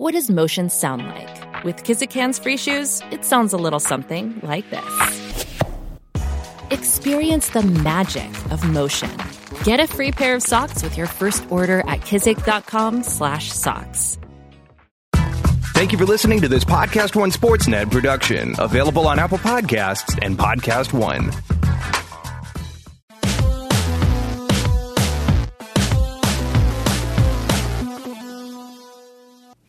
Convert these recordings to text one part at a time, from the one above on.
What does motion sound like? With Kizikans free shoes, it sounds a little something like this. Experience the magic of motion. Get a free pair of socks with your first order at kizik.com/socks. Thank you for listening to this Podcast One Sportsnet production, available on Apple Podcasts and Podcast One.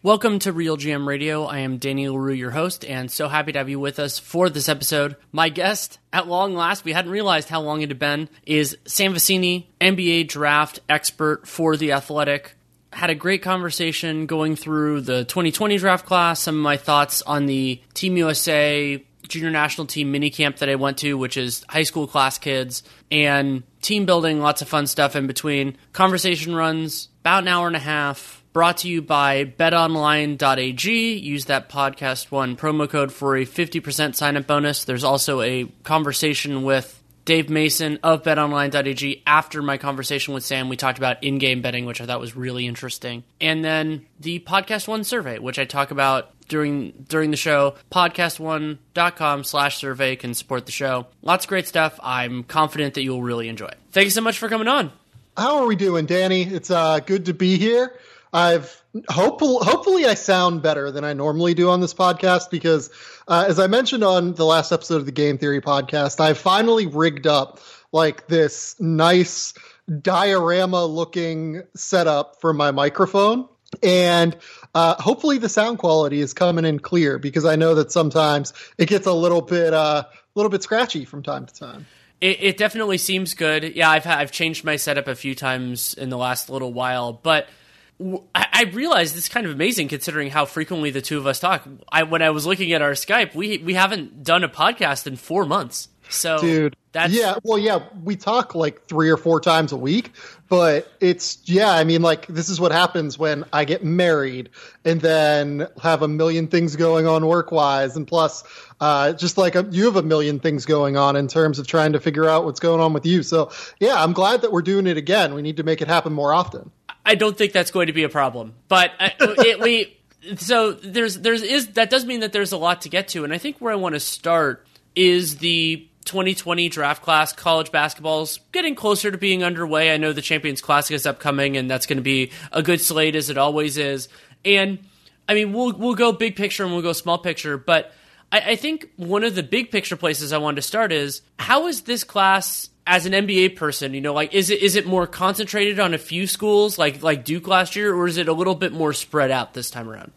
Welcome to RealGM Radio. I am Danny Leroux, your host, and so happy to have you with us for this episode. My guest, at long last, we hadn't realized how long it had been, is Sam Vecenie, NBA draft expert for The Athletic. Had a great conversation going through the 2020 draft class, some of my thoughts on the Team USA junior national team minicamp that I went to, which is high school class kids, and team building, lots of fun stuff in between. Conversation runs about an hour and a half Brought to you by betonline.ag. Use that podcast one promo code for a 50% sign up bonus. There's also a conversation with Dave Mason of betonline.ag after my conversation with Sam. We talked about in game betting, which I thought was really interesting. And then the podcast one survey, which I talk about during during the show. Podcast1.com slash survey can support the show. Lots of great stuff. I'm confident that you'll really enjoy it. Thank you so much for coming on. How are we doing, Danny? It's uh, good to be here. I've hopefully hopefully I sound better than I normally do on this podcast because uh, as I mentioned on the last episode of the Game Theory podcast, I finally rigged up like this nice diorama looking setup for my microphone and uh, hopefully the sound quality is coming in clear because I know that sometimes it gets a little bit uh, a little bit scratchy from time to time. It, it definitely seems good. Yeah, I've I've changed my setup a few times in the last little while, but I realized it's kind of amazing considering how frequently the two of us talk. I, when I was looking at our Skype, we we haven't done a podcast in four months. So, dude, that's yeah. Well, yeah, we talk like three or four times a week, but it's yeah. I mean, like this is what happens when I get married and then have a million things going on work wise, and plus, uh, just like a, you have a million things going on in terms of trying to figure out what's going on with you. So, yeah, I'm glad that we're doing it again. We need to make it happen more often. I don't think that's going to be a problem. But uh, I, it, we so there's there's is that does mean that there's a lot to get to, and I think where I want to start is the 2020 draft class. College basketball's getting closer to being underway. I know the Champions Classic is upcoming, and that's going to be a good slate as it always is. And I mean, we'll we'll go big picture and we'll go small picture, but I, I think one of the big picture places I wanted to start is how is this class as an NBA person, you know, like is it is it more concentrated on a few schools like like Duke last year, or is it a little bit more spread out this time around?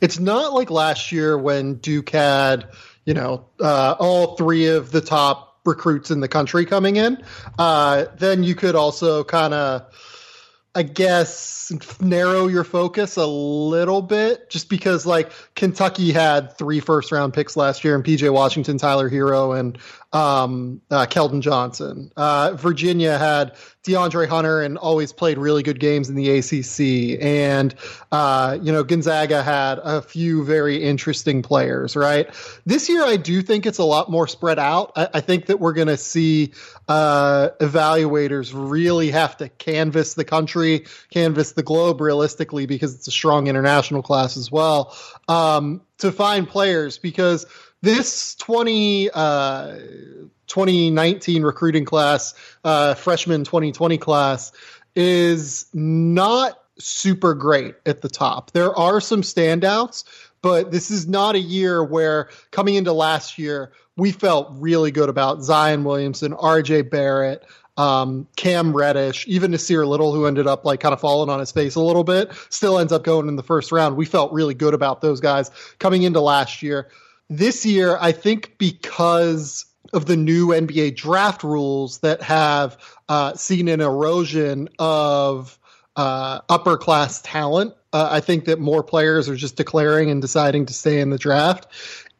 It's not like last year when Duke had, you know, uh, all three of the top recruits in the country coming in. Uh, then you could also kind of I guess narrow your focus a little bit just because like Kentucky had three first round picks last year and PJ Washington, Tyler Herro, and um, uh, Keldon Johnson. Uh, Virginia had DeAndre Hunter and always played really good games in the ACC. And, uh, you know, Gonzaga had a few very interesting players, right? This year, I do think it's a lot more spread out. I, I think that we're going to see uh, evaluators really have to canvas the country, canvas the globe realistically, because it's a strong international class as well, um, to find players because this 20, uh, 2019 recruiting class, uh, freshman 2020 class, is not super great at the top. There are some standouts, but this is not a year where coming into last year, we felt really good about Zion Williamson, RJ Barrett, um, Cam Reddish, even Nassir Little, who ended up like kind of falling on his face a little bit, still ends up going in the first round. We felt really good about those guys coming into last year. This year, I think because of the new NBA draft rules that have uh, seen an erosion of uh, upper class talent, uh, I think that more players are just declaring and deciding to stay in the draft.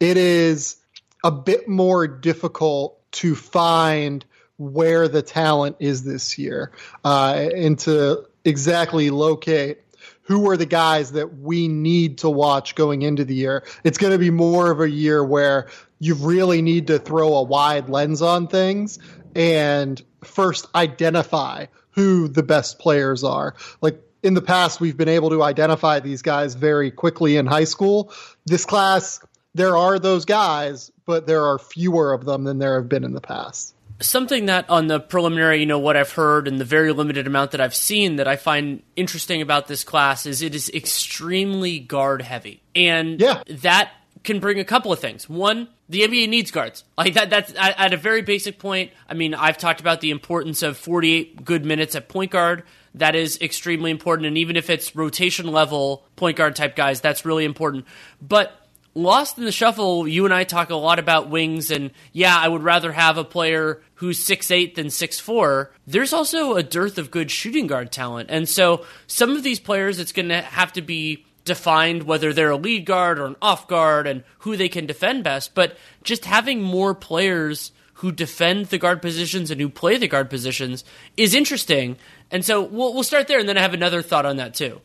It is a bit more difficult to find where the talent is this year uh, and to exactly locate who are the guys that we need to watch going into the year. It's going to be more of a year where you really need to throw a wide lens on things and first identify who the best players are. Like in the past we've been able to identify these guys very quickly in high school. This class, there are those guys, but there are fewer of them than there have been in the past something that on the preliminary, you know, what I've heard and the very limited amount that I've seen that I find interesting about this class is it is extremely guard heavy. And yeah. that can bring a couple of things. One, the NBA needs guards. Like that that's at a very basic point. I mean, I've talked about the importance of 48 good minutes at point guard. That is extremely important and even if it's rotation level point guard type guys, that's really important. But Lost in the Shuffle, you and I talk a lot about wings, and yeah, I would rather have a player who's six eight than six four. There's also a dearth of good shooting guard talent. And so some of these players, it's going to have to be defined whether they're a lead guard or an off guard and who they can defend best. But just having more players who defend the guard positions and who play the guard positions is interesting. And so we'll, we'll start there, and then I have another thought on that too.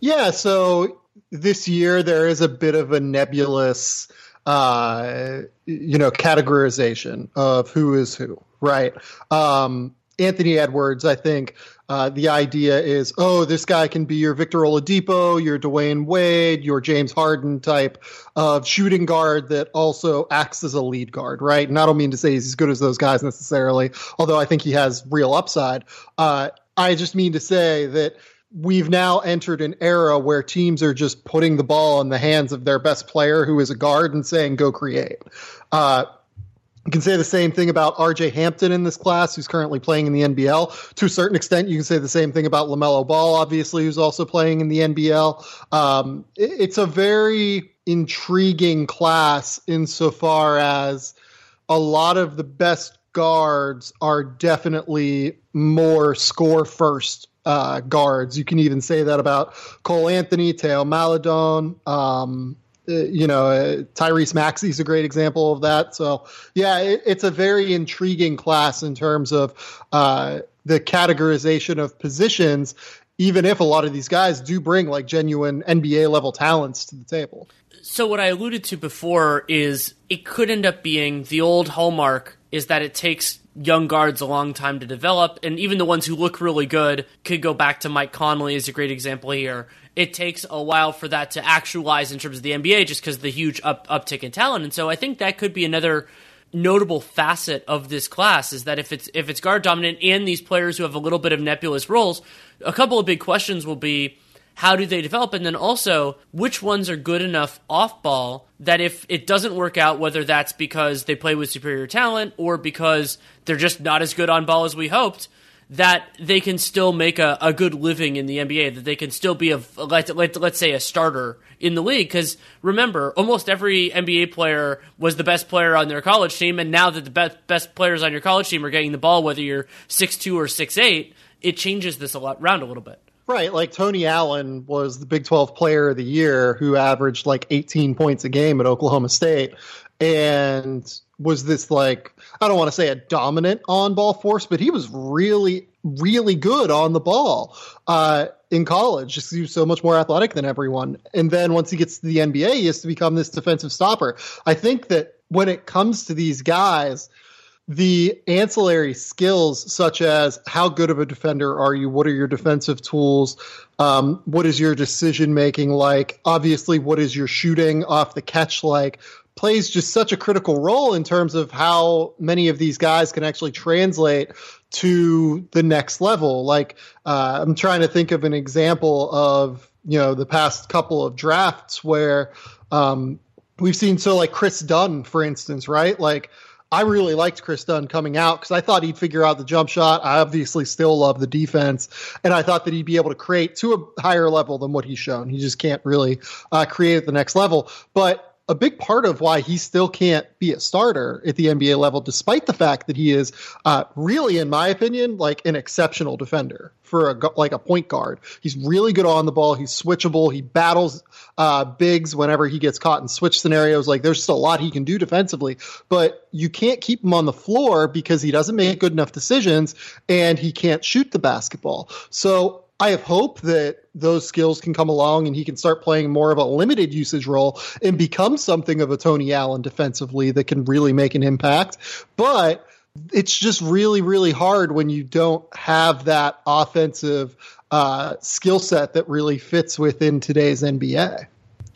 Yeah, so this year there is a bit of a nebulous uh, you know categorization of who is who right um, anthony edwards i think uh, the idea is oh this guy can be your victor oladipo your dwyane wade your james harden type of shooting guard that also acts as a lead guard right? And i don't mean to say he's as good as those guys necessarily although i think he has real upside. Uh, i just mean to say that we've now entered an era where teams are just putting the ball in the hands of their best player who is a guard and saying go create. Uh, you can say the same thing about RJ Hampton in this class, who's currently playing in the NBL. To a certain extent, you can say the same thing about LaMelo Ball, obviously, who's also playing in the NBL. Um, it, it's a very intriguing class insofar as a lot of the best guards are definitely more score first uh, guards. You can even say that about Cole Anthony, Theo Maledon, Um, you know, uh, Tyrese Maxey is a great example of that. So, yeah, it, it's a very intriguing class in terms of uh, the categorization of positions, even if a lot of these guys do bring like genuine NBA level talents to the table. So, what I alluded to before is it could end up being the old hallmark is that it takes young guards a long time to develop, and even the ones who look really good could go back to Mike Conley as a great example here. It takes a while for that to actualize in terms of the NBA just because of the huge up, uptick in talent. And so I think that could be another notable facet of this class is that if it's if it's guard dominant and these players who have a little bit of nebulous roles, a couple of big questions will be how do they develop? And then also, which ones are good enough off ball that if it doesn't work out, whether that's because they play with superior talent or because they're just not as good on ball as we hoped, that they can still make a, a good living in the NBA, that they can still be a, let, let, let's say, a starter in the league. Because remember, almost every NBA player was the best player on their college team, and now that the best, best players on your college team are getting the ball, whether you're six two or six eight, it changes this a lot, round a little bit. Right, like Tony Allen was the Big 12 player of the year who averaged like 18 points a game at Oklahoma State and was this like I don't want to say a dominant on ball force, but he was really really good on the ball uh, in college. Just he was so much more athletic than everyone. And then once he gets to the NBA, he has to become this defensive stopper. I think that when it comes to these guys, the ancillary skills such as how good of a defender are you what are your defensive tools um, what is your decision making like obviously what is your shooting off the catch like plays just such a critical role in terms of how many of these guys can actually translate to the next level like uh, i'm trying to think of an example of you know the past couple of drafts where um, we've seen so like Kris dunn for instance right like I really liked Kris Dunn coming out because I thought he'd figure out the jump shot. I obviously still love the defense, and I thought that he'd be able to create to a higher level than what he's shown. He just can't really uh, create at the next level. But a big part of why he still can't be a starter at the NBA level, despite the fact that he is uh, really, in my opinion, like an exceptional defender for a like a point guard. He's really good on the ball. He's switchable. He battles uh, bigs whenever he gets caught in switch scenarios. Like there's just a lot he can do defensively, but you can't keep him on the floor because he doesn't make good enough decisions and he can't shoot the basketball. So I have hope that those skills can come along and he can start playing more of a limited usage role and become something of a Tony Allen defensively that can really make an impact. But it's just really, really hard when you don't have that offensive uh, skill set that really fits within today's NBA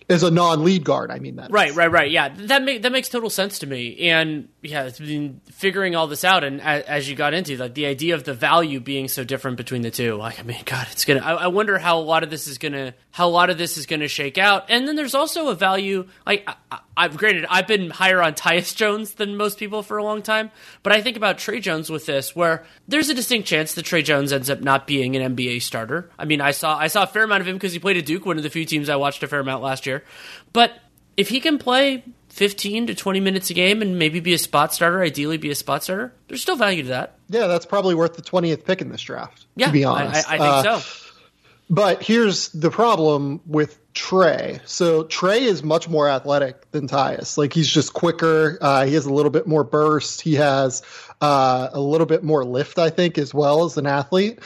as a non-lead guard. I mean that. Right, right, right. Yeah, that make, that makes total sense to me. And yeah, it's been figuring all this out, and as, as, you got into like the idea of the value being so different between the two. Like, I mean, God, it's gonna. I, I wonder how a lot of this is gonna how a lot of this is gonna shake out. And then there's also a value. Like, I, I've granted I've been higher on Tyus Jones than most people for a long time, but I think about Tre Jones with this, where there's a distinct chance that Tre Jones ends up not being an NBA starter. I mean, I saw I saw a fair amount of him because he played at Duke, one of the few teams I watched a fair amount last year. But if he can play 15 to 20 minutes a game and maybe be a spot starter, ideally be a spot starter, there's still value to that. Yeah, that's probably worth the 20th pick in this draft, yeah, to be honest. I, I think uh, so. But here's the problem with Tre. So Tre is much more athletic than Tyus. Like he's just quicker. Uh, he has a little bit more burst. He has uh, a little bit more lift, I think, as well as an athlete.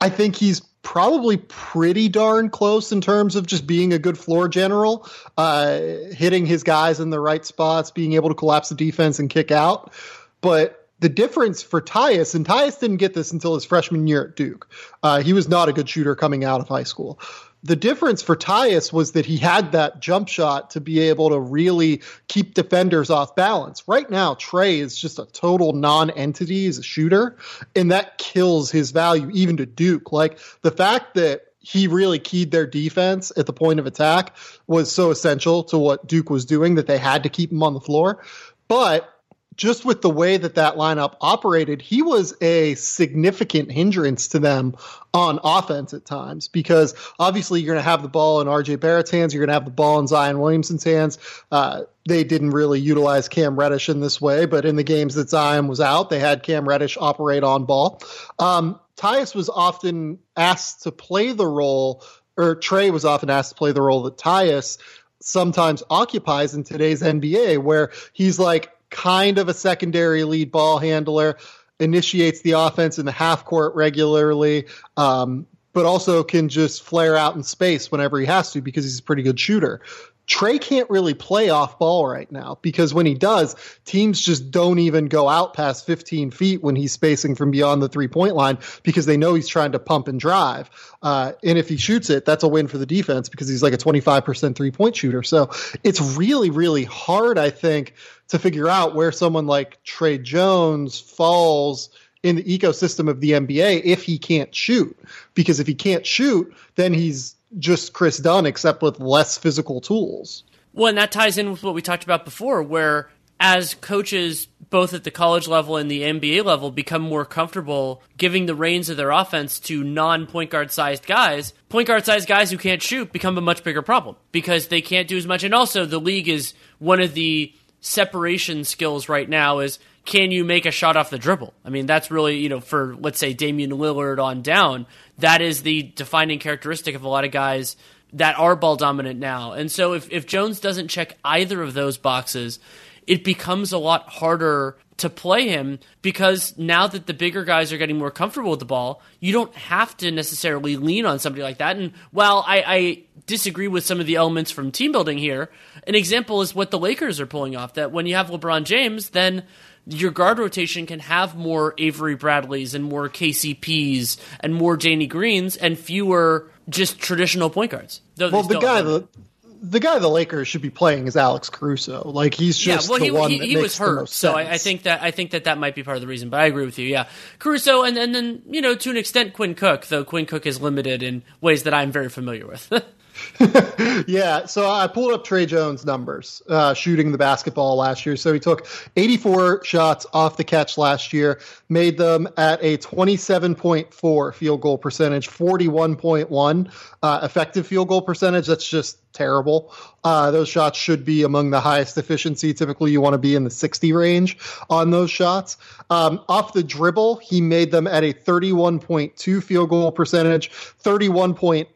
I think he's probably pretty darn close in terms of just being a good floor general, uh, hitting his guys in the right spots, being able to collapse the defense and kick out. But the difference for Tyus, and Tyus didn't get this until his freshman year at Duke. Uh, he was not a good shooter coming out of high school the difference for Tyus was that he had that jump shot to be able to really keep defenders off balance. Right now, Tre is just a total non-entity as a shooter, and that kills his value even to Duke. Like the fact that he really keyed their defense at the point of attack was so essential to what Duke was doing that they had to keep him on the floor. But just with the way that that lineup operated, he was a significant hindrance to them on offense at times because obviously you're going to have the ball in RJ Barrett's hands, you're going to have the ball in Zion Williamson's hands. Uh, they didn't really utilize Cam Reddish in this way, but in the games that Zion was out, they had Cam Reddish operate on ball. Um, Tyus was often asked to play the role, or Tre was often asked to play the role that Tyus sometimes occupies in today's NBA, where he's like kind of a secondary lead ball handler, initiates the offense in the half court regularly, um, but also can just flare out in space whenever he has to because he's a pretty good shooter. Tre can't really play off ball right now because when he does, teams just don't even go out past 15 feet when he's spacing from beyond the three point line because they know he's trying to pump and drive. Uh, and if he shoots it, that's a win for the defense because he's like a 25% three point shooter. So it's really, really hard, I think, to figure out where someone like Tre Jones falls in the ecosystem of the NBA if he can't shoot. Because if he can't shoot, then he's just Kris Dunn, except with less physical tools. Well, and that ties in with what we talked about before, where as coaches, both at the college level and the NBA level, become more comfortable giving the reins of their offense to non point guard sized guys, point guard sized guys who can't shoot become a much bigger problem because they can't do as much. And also, the league is one of the separation skills right now is can you make a shot off the dribble? I mean, that's really, you know, for let's say Damian Lillard on down, that is the defining characteristic of a lot of guys that are ball dominant now. And so if, if Jones doesn't check either of those boxes, it becomes a lot harder to play him because now that the bigger guys are getting more comfortable with the ball, you don't have to necessarily lean on somebody like that. And while I, I disagree with some of the elements from team building here, an example is what the Lakers are pulling off that when you have LeBron James, then your guard rotation can have more Avery Bradleys and more KCPs and more Danny Greens and fewer just traditional point guards. Well, the guy the, the guy the Lakers should be playing is Alex Caruso. Like he's just yeah. Well, he, the one he, he was hurt, so I, I, think that I think that that might be part of the reason. But I agree with you. Yeah, Caruso, and and then you know to an extent Quinn Cook, though Quinn Cook is limited in ways that I'm very familiar with. yeah, so I pulled up Tre Jones' numbers uh, shooting the basketball last year. So he took 84 shots off the catch last year, made them at a 27.4 field goal percentage, 41.1 uh, effective field goal percentage. That's just terrible. Uh, those shots should be among the highest efficiency. Typically, you want to be in the 60 range on those shots. Um, off the dribble, he made them at a 31.2 field goal percentage, 31.8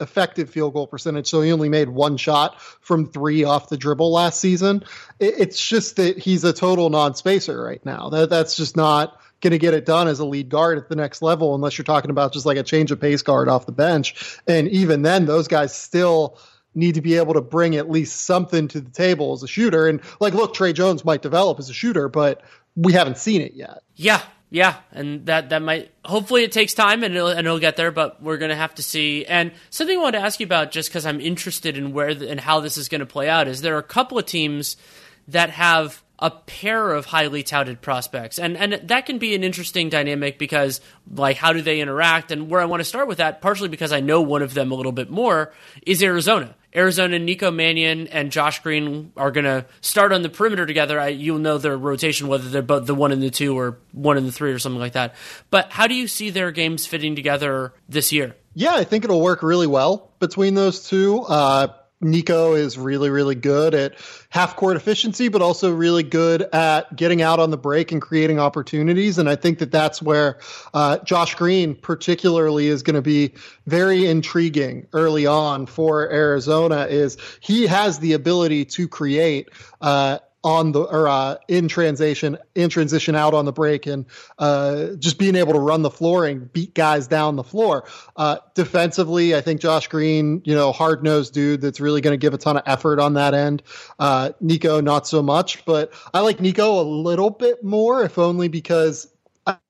effective field goal percentage. So he only made one shot from three off the dribble last season. It, it's just that he's a total non spacer right now. That, that's just not going to get it done as a lead guard at the next level unless you're talking about just like a change of pace guard off the bench. And even then, those guys still need to be able to bring at least something to the table as a shooter. And like, look, Tre Jones might develop as a shooter, but we haven't seen it yet. Yeah, yeah, and that that might hopefully it takes time and it'll, and it'll get there, but we're gonna have to see. And something I wanted to ask you about, just because I'm interested in where the, and how this is going to play out, is there are a couple of teams that have a pair of highly touted prospects, and and that can be an interesting dynamic because like how do they interact? And where I want to start with that, partially because I know one of them a little bit more, is Arizona. Arizona, Nico Mannion and Josh Green are going to start on the perimeter together. I, you'll know their rotation, whether they're both the one and the two or one and the three or something like that. But how do you see their games fitting together this year? Yeah, I think it'll work really well between those two. Uh, Nico is really, really good at half court efficiency, but also really good at getting out on the break and creating opportunities. And I think that that's where uh, Josh Green, particularly, is going to be very intriguing early on for Arizona. Is he has the ability to create. Uh, on the or uh, in transition in transition out on the break and uh, just being able to run the floor and beat guys down the floor. Uh, defensively, I think Josh Green, you know, hard nosed dude that's really going to give a ton of effort on that end. Uh, Nico, not so much, but I like Nico a little bit more, if only because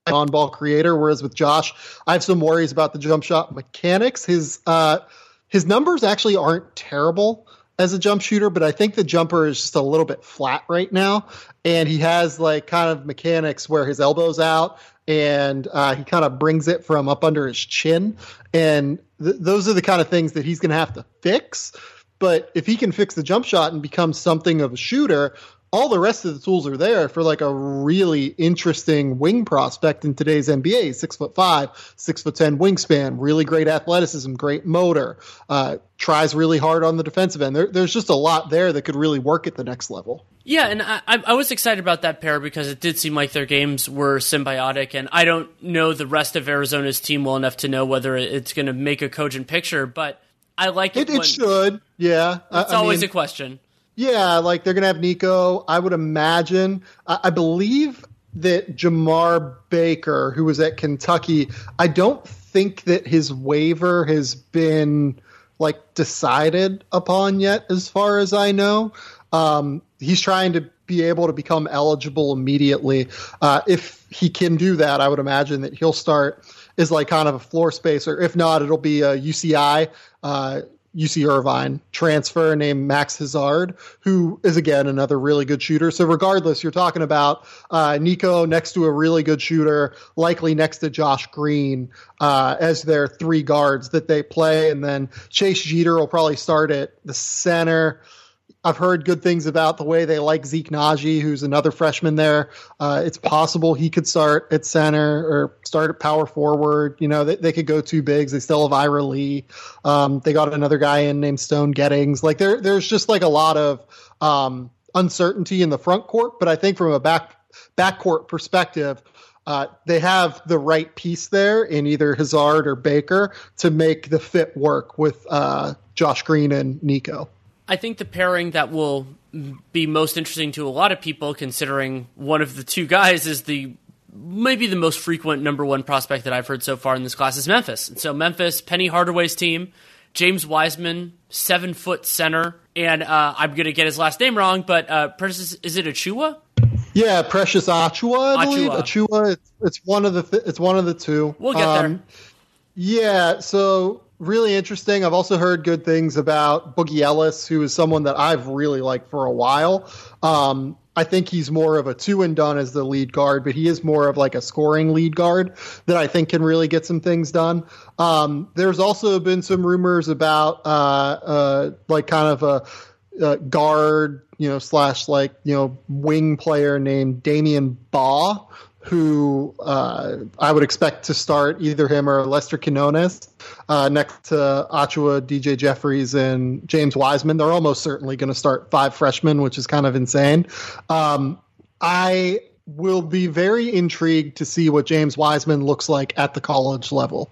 on ball creator. Whereas with Josh, I have some worries about the jump shot mechanics. His uh, his numbers actually aren't terrible as a jump shooter, but I think the jumper is just a little bit flat right now. And he has like kind of mechanics where his elbow's out and uh, he kind of brings it from up under his chin. And th- those are the kind of things that he's going to have to fix. But if he can fix the jump shot and become something of a shooter, all the rest of the tools are there for like a really interesting wing prospect in today's NBA. Six foot five, six foot ten wingspan, really great athleticism, great motor, uh, tries really hard on the defensive end. There, there's just a lot there that could really work at the next level. Yeah, and I, I was excited about that pair because it did seem like their games were symbiotic, and I don't know the rest of Arizona's team well enough to know whether it's going to make a cogent picture, but I like it. It, it should, yeah. It's I, always mean, a question. Yeah, like they're gonna have Nico. I would imagine. I, I believe that Jemarl Baker, who was at Kentucky, I don't think that his waiver has been like decided upon yet, as far as I know. Um, he's trying to be able to become eligible immediately. Uh, if he can do that, I would imagine that he'll start as like kind of a floor spacer. If not, it'll be a UCI. Uh, UC Irvine transfer named Max Hazzard, who is again another really good shooter. So regardless, you're talking about uh, Nico next to a really good shooter, likely next to Josh Green uh, as their three guards that they play, and then Chase Jeter will probably start at the center. I've heard good things about the way they like Zeke Nnaji, who's another freshman there. Uh, it's possible he could start at center or start at power forward. You know, they, they could go two bigs. They still have Ira Lee. Um, they got another guy in named Stone Gettings. Like there, there's just like a lot of um, uncertainty in the front court. But I think from a back backcourt perspective, uh, they have the right piece there in either Hazzard or Baker to make the fit work with uh, Josh Green and Nico. I think the pairing that will be most interesting to a lot of people, considering one of the two guys is the maybe the most frequent number one prospect that I've heard so far in this class is Memphis. And so Memphis, Penny Hardaway's team, James Wiseman, seven foot center, and uh, I'm going to get his last name wrong, but uh, Precious, is it Achiuwa? Yeah, Precious Achiuwa. I believe Achiuwa. Achiuwa it's, it's, one of the th- it's one of the two. We'll get um, there. Yeah, so really interesting. I've also heard good things about Boogie Ellis, who is someone that I've really liked for a while. Um, I think he's more of a two and done as the lead guard, but he is more of like a scoring lead guard that I think can really get some things done. Um, there's also been some rumors about uh, uh, like kind of a, a, guard, you know, slash like you know wing player named Damion Baugh, who uh, I would expect to start either him or Lester Quinones uh, next to Achiuwa, DJ Jeffries, and James Wiseman. They're almost certainly going to start five freshmen, which is kind of insane. Um, I will be very intrigued to see what James Wiseman looks like at the college level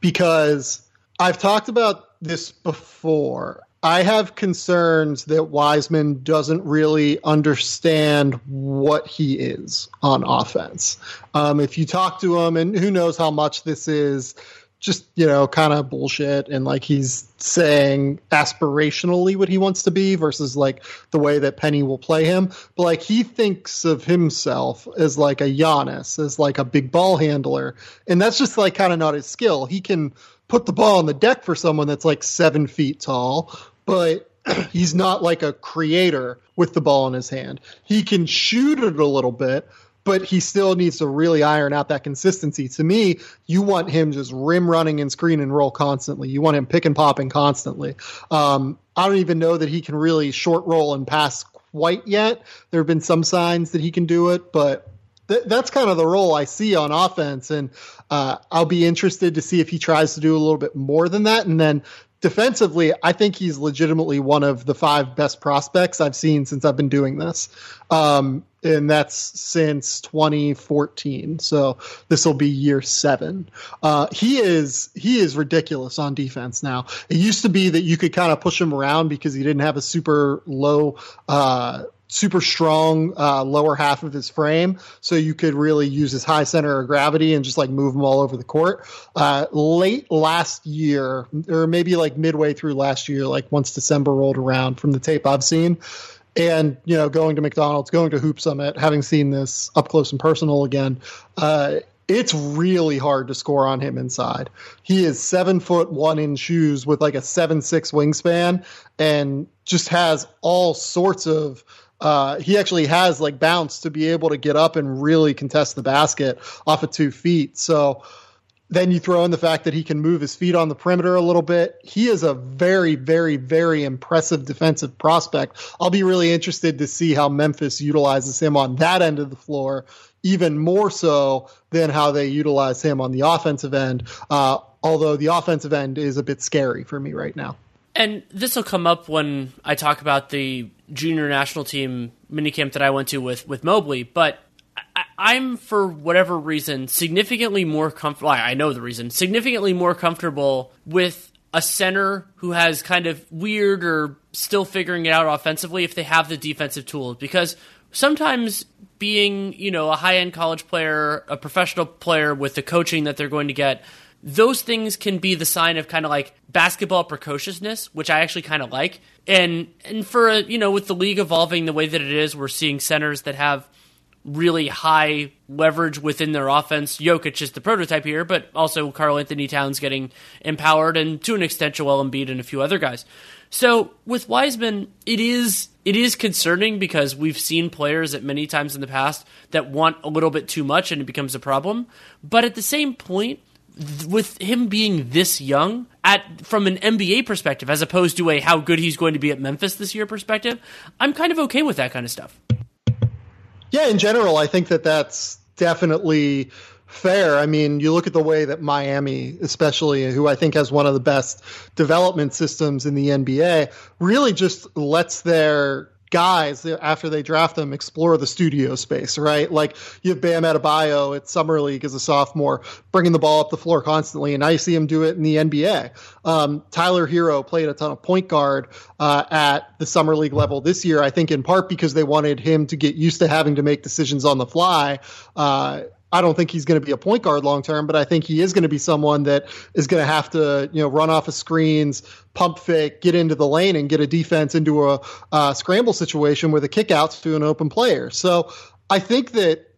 because I've talked about this before. I have concerns that Wiseman doesn't really understand what he is on offense. Um, if you talk to him, and who knows how much this is just you know kind of bullshit and like he's saying aspirationally what he wants to be versus like the way that Penny will play him. But like he thinks of himself as like a Giannis, as like a big ball handler, and that's just like kind of not his skill. He can put the ball on the deck for someone that's like seven feet tall, but he's not like a creator with the ball in his hand. He can shoot it a little bit, but he still needs to really iron out that consistency. To me, you want him just rim running and screen and roll constantly. You want him pick and popping constantly. Um, I don't even know that he can really short roll and pass quite yet. There have been some signs that he can do it, but th- that's kind of the role I see on offense. And uh, I'll be interested to see if he tries to do a little bit more than that. And then defensively, I think he's legitimately one of the five best prospects I've seen since I've been doing this. Um, and that's since 2014. So this will be year seven. Uh, he is he is ridiculous on defense now. It used to be that you could kind of push him around because he didn't have a super low. Uh, super strong uh, lower half of his frame, so you could really use his high center of gravity and just like move him all over the court. Uh, late last year, or maybe like midway through last year, like once December rolled around, from the tape I've seen, and you know, going to McDonald's, going to Hoop Summit, having seen this up close and personal again. Uh, it's really hard to score on him inside. He is seven foot one in shoes with like a seven six wingspan and just has all sorts of uh, he actually has like bounce to be able to get up and really contest the basket off of two feet. So then you throw in the fact that he can move his feet on the perimeter a little bit. He is a very, very, very impressive defensive prospect. I'll be really interested to see how Memphis utilizes him on that end of the floor, even more so than how they utilize him on the offensive end. Uh, although the offensive end is a bit scary for me right now. And this will come up when I talk about the junior national team minicamp that I went to with with Mobley, but I, am for whatever reason significantly more comfortable. I know the reason significantly more comfortable with a center who has kind of weird or still figuring it out offensively if they have the defensive tools because sometimes being you know a high end college player, a professional player with the coaching that they're going to get those things can be the sign of kind of like basketball precociousness, which I actually kind of like. And and for a, you know, with the league evolving the way that it is, we're seeing centers that have really high leverage within their offense. Jokic is the prototype here, but also Karl-Anthony Towns getting empowered, and to an extent, Joel Embiid and a few other guys. So with Wiseman, it is it is concerning because we've seen players at many times in the past that want a little bit too much, and it becomes a problem. But at the same point, with him being this young at from an NBA perspective as opposed to a how good he's going to be at Memphis this year perspective, I'm kind of okay with that kind of stuff. Yeah, in general, I think that that's definitely fair. I mean, you look at the way that Miami, especially, who I think has one of the best development systems in the NBA, really just lets their guys after they draft them explore the studio space, right? Like you have Bam Adebayo at summer league as a sophomore, bringing the ball up the floor constantly, and I see him do it in the NBA. Um, Tyler Herro played a ton of point guard uh, at the summer league level this year. I think in part because they wanted him to get used to having to make decisions on the fly. Uh, I don't think he's going to be a point guard long term, but I think he is going to be someone that is going to have to, you know, run off of screens, pump fake, get into the lane, and get a defense into a uh, scramble situation with a kickouts to an open player. So I think that,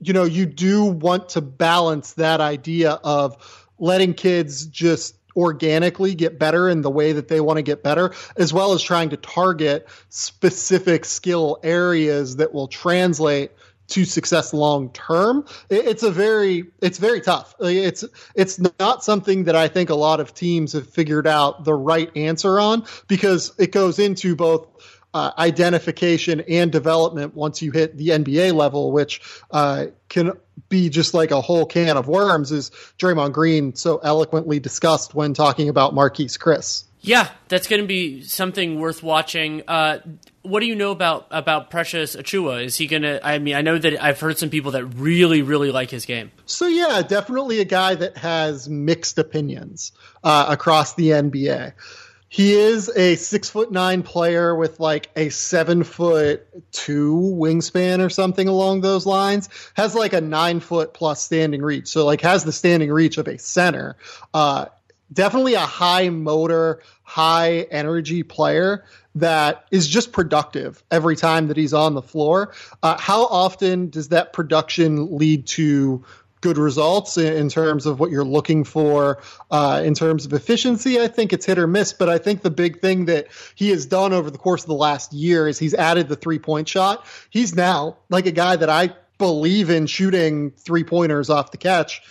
you know, you do want to balance that idea of letting kids just organically get better in the way that they want to get better, as well as trying to target specific skill areas that will translate to success long term it's a very it's very tough. It's it's not something that i think a lot of teams have figured out the right answer on because it goes into both uh, identification and development once you hit the NBA level, which uh, can be just like a whole can of worms, as Draymond Green so eloquently discussed when talking about Marquese Chriss. Yeah, that's going to be something worth watching. Uh, what do you know about about Precious Achiuwa? Is he going to? I mean, I know that I've heard some people that really, really like his game. So yeah, definitely a guy that has mixed opinions uh, across the NBA. He is a six foot nine player with like a seven foot two wingspan or something along those lines. Has like a nine foot plus standing reach. So like has the standing reach of a center. Uh, definitely a high motor, high energy player that is just productive every time that he's on the floor. Uh, how often does that production lead to good results in, terms of what you're looking for uh, in terms of efficiency. I think it's hit or miss, but I think the big thing that he has done over the course of the last year is he's added the three point shot. He's now like a guy that I believe in shooting three pointers off the catch.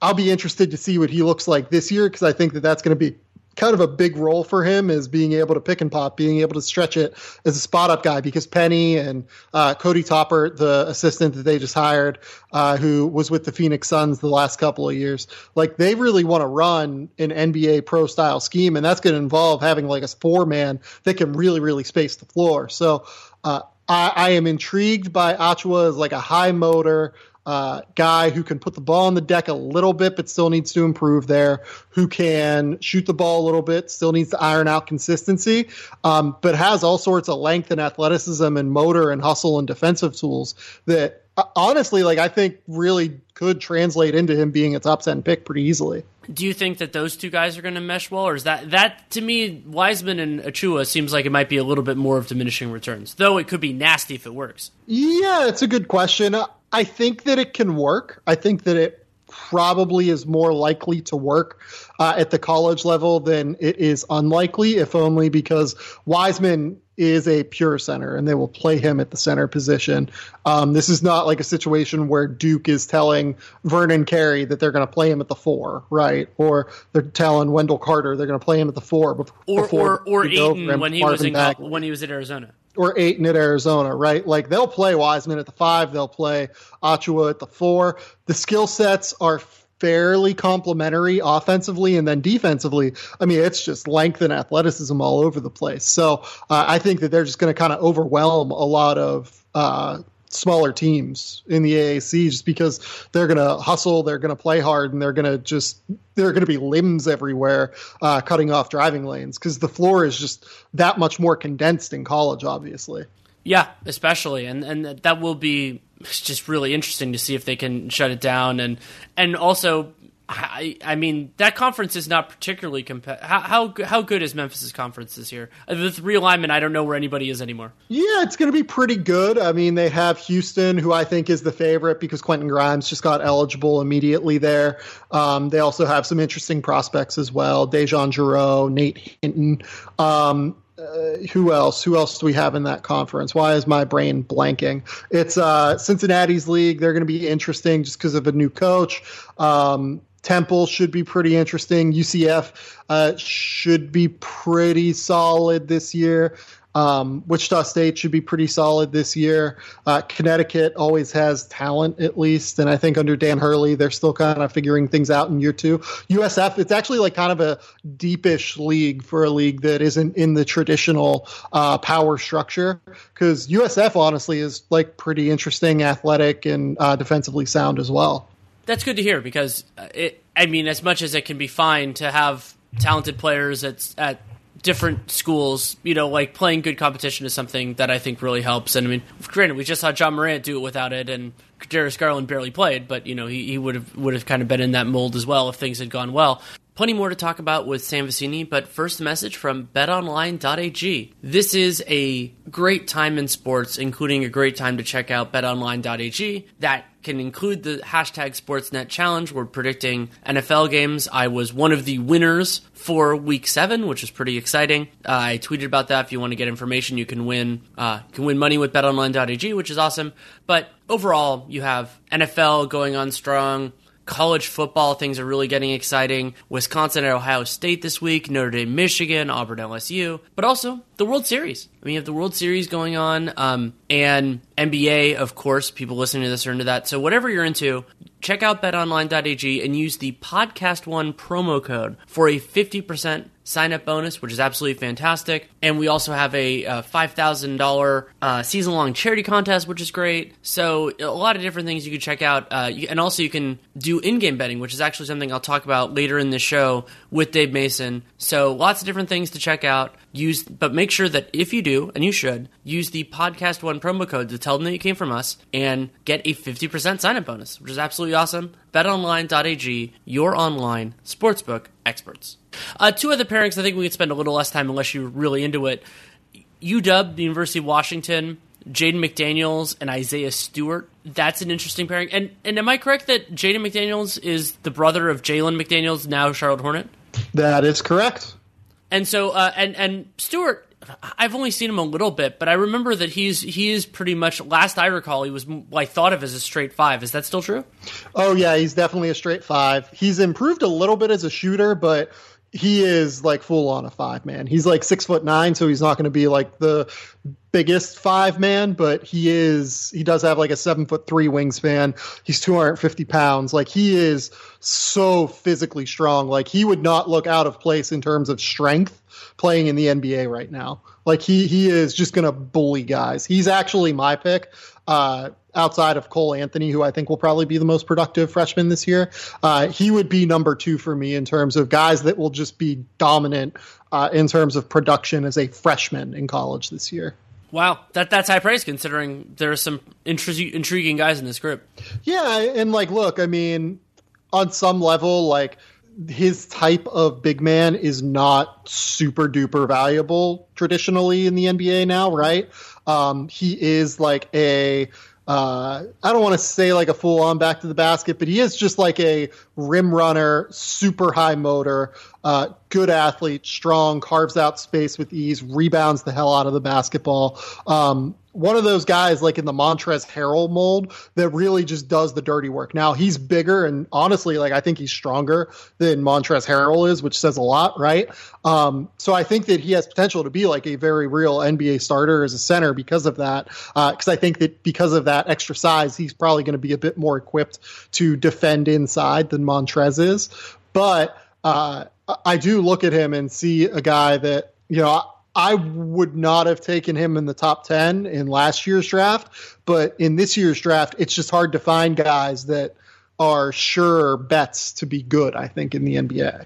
I'll be interested to see what he looks like this year because I think that that's going to be kind of a big role for him is being able to pick and pop, being able to stretch it as a spot up guy because Penny and uh, Cody Toppert, the assistant that they just hired, uh, who was with the Phoenix Suns the last couple of years, like they really want to run an NBA pro style scheme, and that's going to involve having like a four man that can really, really space the floor. So uh, I, I am intrigued by Achiuwa as like a high motor uh, guy who can put the ball on the deck a little bit, but still needs to improve there, who can shoot the ball a little bit, still needs to iron out consistency, um, but has all sorts of length and athleticism and motor and hustle and defensive tools that honestly, like I think really could translate into him being a top 10 pick pretty easily. Do you think that those two guys are going to mesh well, or is that that to me Wiseman and Achiuwa seems like it might be a little bit more of diminishing returns, though it could be nasty if it works. Yeah, it's a good question. I think that it can work. I think that it probably is more likely to work uh, at the college level than it is unlikely, if only because Wiseman is a pure center and they will play him at the center position. Um, this is not like a situation where Duke is telling Vernon Carey that they're going to play him at the four, right? Or they're telling Wendell Carter they're going to play him at the four before, or or, or Ayton when he was in when he was at Arizona or Ayton at Arizona, right? Like they'll play Wiseman at the five, they'll play Achiuwa at the four. The skill sets are fairly complementary offensively and then defensively. I mean, it's just length and athleticism all over the place. So uh, I think that they're just going to kind of overwhelm a lot of uh, smaller teams in the AAC just because they're going to hustle, they're going to play hard, and they're going to just there are going to be limbs everywhere uh, cutting off driving lanes because the floor is just that much more condensed in college, obviously. Yeah, especially, and and that will be just really interesting to see if they can shut it down, and and also I, I mean that conference is not particularly competitive. How, how, how good is Memphis's conference this year? With realignment, I don't know where anybody is anymore. Yeah, it's going to be pretty good. I mean, they have Houston, who I think is the favorite because Quentin Grimes just got eligible immediately there. Um, they also have some interesting prospects as well: DeJon Jarreau, Nate Hinton. Um, uh, who else? Who else do we have in that conference? Why is my brain blanking? It's uh, Cincinnati's league. They're going to be interesting just because of a new coach. Um, Temple should be pretty interesting. UCF uh, should be pretty solid this year. Um, Wichita State should be pretty solid this year. Uh, Connecticut always has talent, at least, and I think under Dan Hurley, they're still kind of figuring things out in year two. USF, it's actually like kind of a deepish league for a league that isn't in the traditional uh, power structure, because USF honestly is like pretty interesting, athletic, and uh, defensively sound as well that's good to hear because uh, it. I mean, as much as it can be fine to have talented players at at different schools, you know, like playing good competition is something that I think really helps. And I mean, granted, we just saw Ja Morant do it without it, and Darius Garland barely played, but you know, he, he would have would have kind of been in that mold as well if things had gone well. Plenty more to talk about with Sam Vecenie, but first a message from betonline.ag. This is a great time in sports, including a great time to check out betonline.ag. That can include the hashtag Sportsnet Challenge. We're predicting NFL games. I was one of the winners for Week Seven, which is pretty exciting. Uh, I tweeted about that. If you want to get information, you can win. Uh, you can win money with BetOnline.ag, which is awesome. But overall, you have NFL going on strong college football things are really getting exciting. Wisconsin at Ohio State this week, Notre Dame, Michigan, Auburn, LSU, but also the World Series. I mean, you have the World Series going on, um, and NBA, of course. People listening to this are into that. So whatever you're into, check out betonline.ag and use the podcast one promo code for a 50% sign up bonus, which is absolutely fantastic. And we also have a, uh $5,000 uh, season long charity contest, which is great. So, a lot of different things you can check out. Uh, you, and also, you can do in game betting, which is actually something I'll talk about later in the show with Dave Mason. So, lots of different things to check out. Use, but make sure that if you do, and you should, use the podcast one promo code to tell them that you came from us and get a 50% sign up bonus, which is absolutely awesome. BetOnline.ag, your online sportsbook experts. Uh, two other pairings I think we could spend a little less time unless you're really into it. UW, the University of Washington, Jaden McDaniels and Isaiah Stewart. That's an interesting pairing. And and am I correct that Jaden McDaniels is the brother of Jalen McDaniels, now Charlotte Hornet? That is correct. And so uh, and and Stewart, I've only seen him a little bit, but I remember that he's he is pretty much. Last I recall, he was I thought of as a straight five. Is that still true? Oh yeah, he's definitely a straight five. He's improved a little bit as a shooter, but he is like full on a five man. He's like six foot nine, so he's not going to be like the biggest five man, but he is. He does have like a seven foot three wingspan. He's two hundred fifty pounds. Like he is so physically strong. Like he would not look out of place in terms of strength playing in the NBA right now. Like he he is just going to bully guys. He's actually my pick. Uh, outside of Cole Anthony, who I think will probably be the most productive freshman this year. Uh, he would be number two for me in terms of guys that will just be dominant uh, in terms of production as a freshman in college this year. Wow, that that's high praise considering there are some intri- intriguing guys in this group. Yeah, and like, look, I mean, on some level, like his type of big man is not super duper valuable traditionally in the NBA now, right? Um, he is like a uh, I don't want to say like a full on back to the basket, but he is just like a rim runner, super high motor, uh, good athlete, strong, carves out space with ease, rebounds the hell out of the basketball. Um, one of those guys like in the Montrezl Harrell mold that really just does the dirty work. Now he's bigger and honestly, like I think he's stronger than Montrezl Harrell is, which says a lot, right? Um, so I think that he has potential to be like a very real NBA starter as a center because of that. Because uh, I think that because of that extra size, he's probably going to be a bit more equipped to defend inside than Montrez is. But uh, I do look at him and see a guy that you know I would not have taken him in the top 10 in last year's draft, but in this year's draft, it's just hard to find guys that are sure bets to be good, I think, in the NBA.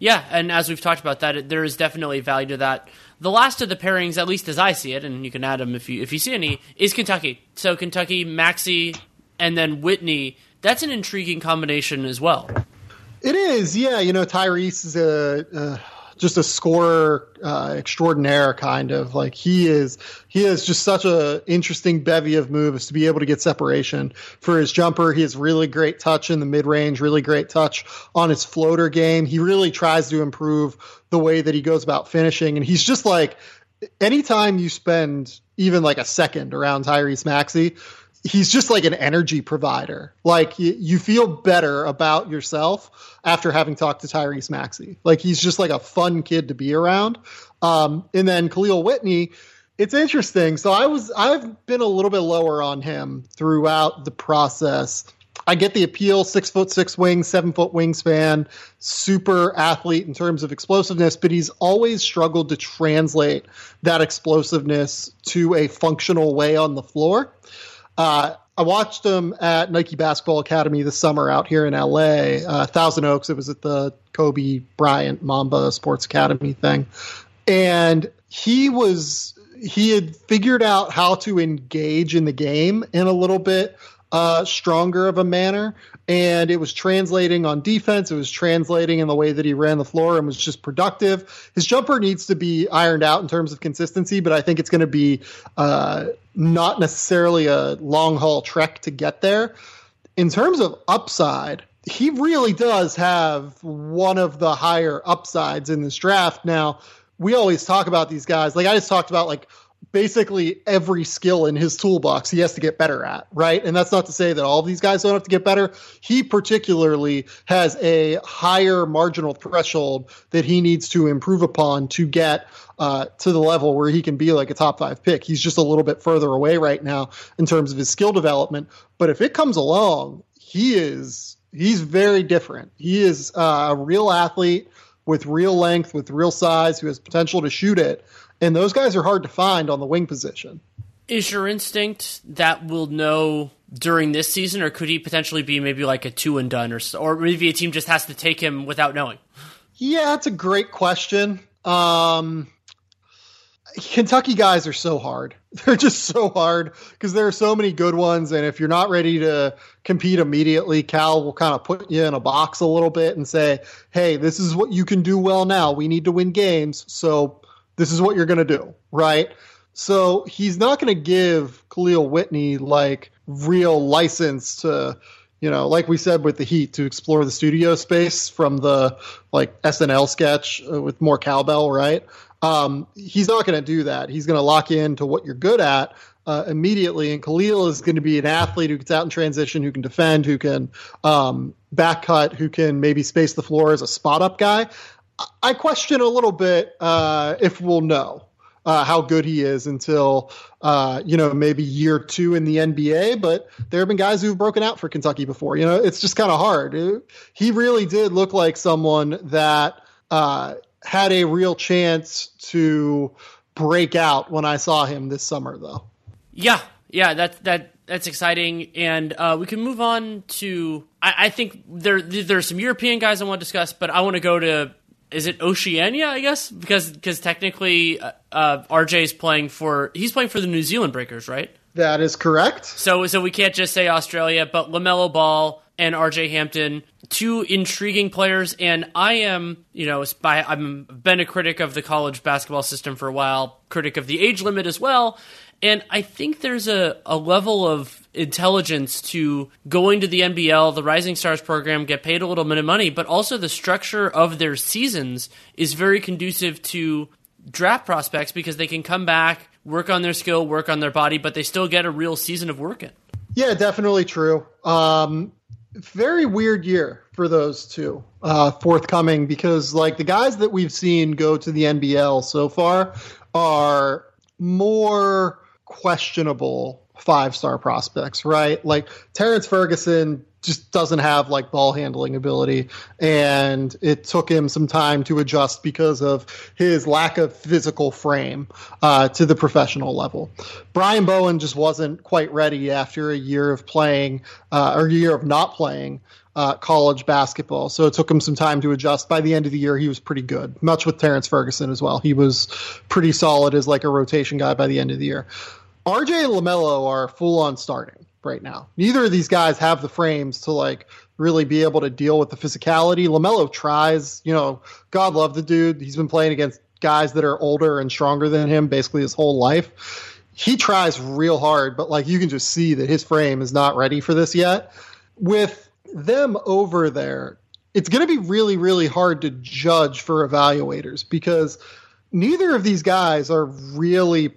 Yeah, and as we've talked about that, there is definitely value to that. The last of the pairings, at least as I see it, and you can add them if you if you see any, is Kentucky. So Kentucky, Maxey, and then Whitney. That's an intriguing combination as well. It is, yeah. You know, Tyrese is a, a just a scorer uh, extraordinaire kind of like he is he is just such a interesting bevy of moves to be able to get separation for his jumper. He has really great touch in the mid-range really great touch on his floater game. He really tries to improve the way that he goes about finishing and he's just like anytime you spend even like a second around Tyrese Maxey he's just like an energy provider. Like you, you, feel better about yourself after having talked to Tyrese Maxey. Like he's just like a fun kid to be around. Um, and then Khalil Whitney, it's interesting. So I was I've been a little bit lower on him throughout the process. I get the appeal, six foot six wing, seven foot wingspan, super athlete in terms of explosiveness, but he's always struggled to translate that explosiveness to a functional way on the floor. Uh, I watched them at Nike Basketball Academy this summer out here in LA, uh, Thousand Oaks. It was at the Kobe Bryant Mamba Sports Academy thing. And he was, he had figured out how to engage in the game in a little bit uh, stronger of a manner. And it was translating on defense. It was translating in the way that he ran the floor and was just productive. His jumper needs to be ironed out in terms of consistency, but I think it's going to be uh, not necessarily a long haul trek to get there. In terms of upside, he really does have one of the higher upsides in this draft. Now, we always talk about these guys. Like I just talked about like basically every skill in his toolbox he has to get better at, right? And that's not to say that all of these guys don't have to get better. He particularly has a higher marginal threshold that he needs to improve upon to get uh, to the level where he can be like a top five pick. He's just a little bit further away right now in terms of his skill development. But if it comes along, he is he's very different. He is uh, a real athlete with real length, with real size, who has potential to shoot it and those guys are hard to find on the wing position. Is your instinct that we'll know during this season, or could he potentially be maybe like a two and done, or or maybe a team just has to take him without knowing? Yeah, that's a great question. Um, Kentucky guys are so hard. They're just so hard because there are so many good ones. And if you're not ready to compete immediately, Cal will kind of put you in a box a little bit and say, hey, this is what you can do well now. We need to win games. So this is what you're going to do, right? So he's not going to give Khalil Whitney like real license to, you know, like we said with the Heat to explore the studio space from the like SNL sketch uh, with more cowbell, right? Um, he's not going to do that. He's going to lock in to what you're good at uh, immediately. And Khalil is going to be an athlete who gets out in transition, who can defend, who can um, back cut, who can maybe space the floor as a spot up guy. I question a little bit uh, if we'll know uh, how good he is until uh, you know maybe year two in the NBA. But there have been guys who've broken out for Kentucky before. You know, it's just kind of hard. It, he really did look like someone that uh, had a real chance to break out when I saw him this summer, though. Yeah, yeah, that's that that's exciting, and uh, we can move on to. I, I think there there's some European guys I want to discuss, but I want to go to is it Oceania? I guess because because technically uh, uh, RJ is playing for he's playing for the New Zealand Breakers, right? That is correct. So so we can't just say Australia, but LaMelo Ball and RJ Hampton, two intriguing players, and I am you know by I've been a critic of the college basketball system for a while, critic of the age limit as well, and I think there's a, a level of intelligence to going to the NBL, the Rising Stars program, get paid a little bit of money, but also the structure of their seasons is very conducive to draft prospects because they can come back, work on their skill, work on their body, but they still get a real season of work in. Yeah, definitely true. Um, very weird year for those two uh, forthcoming because, like, the guys that we've seen go to the NBL so far are more questionable five star prospects, right? Like Terrence Ferguson just doesn't have like ball handling ability and it took him some time to adjust because of his lack of physical frame uh, to the professional level Brian Bowen just wasn't quite ready after a year of playing uh, or a year of not playing uh, college basketball. So it took him some time to adjust. By the end of the year, he was pretty good. Much with Terrence Ferguson as well. He was pretty solid as like a rotation guy by the end of the year. RJ and LaMelo are full on starting right now. Neither of these guys have the frames to like really be able to deal with the physicality. LaMelo tries, you know, God love the dude. He's been playing against guys that are older and stronger than him basically his whole life. He tries real hard, but like you can just see that his frame is not ready for this yet. With them over there, it's going to be really, really hard to judge for evaluators because neither of these guys are really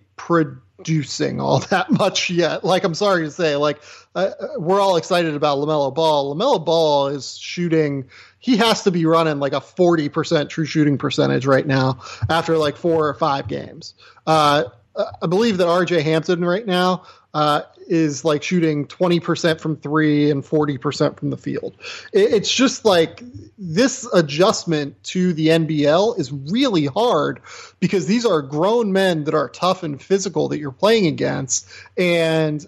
producing all that much yet. Like, I'm sorry to say, like, uh, we're all excited about LaMelo Ball. LaMelo Ball is shooting, he has to be running like a 40% true shooting percentage right now after like four or five games. Uh, I believe that RJ Hampton right now uh, is like shooting 20% from three and 40% from the field. It's just like this adjustment to the NBL is really hard because these are grown men that are tough and physical that you're playing against. And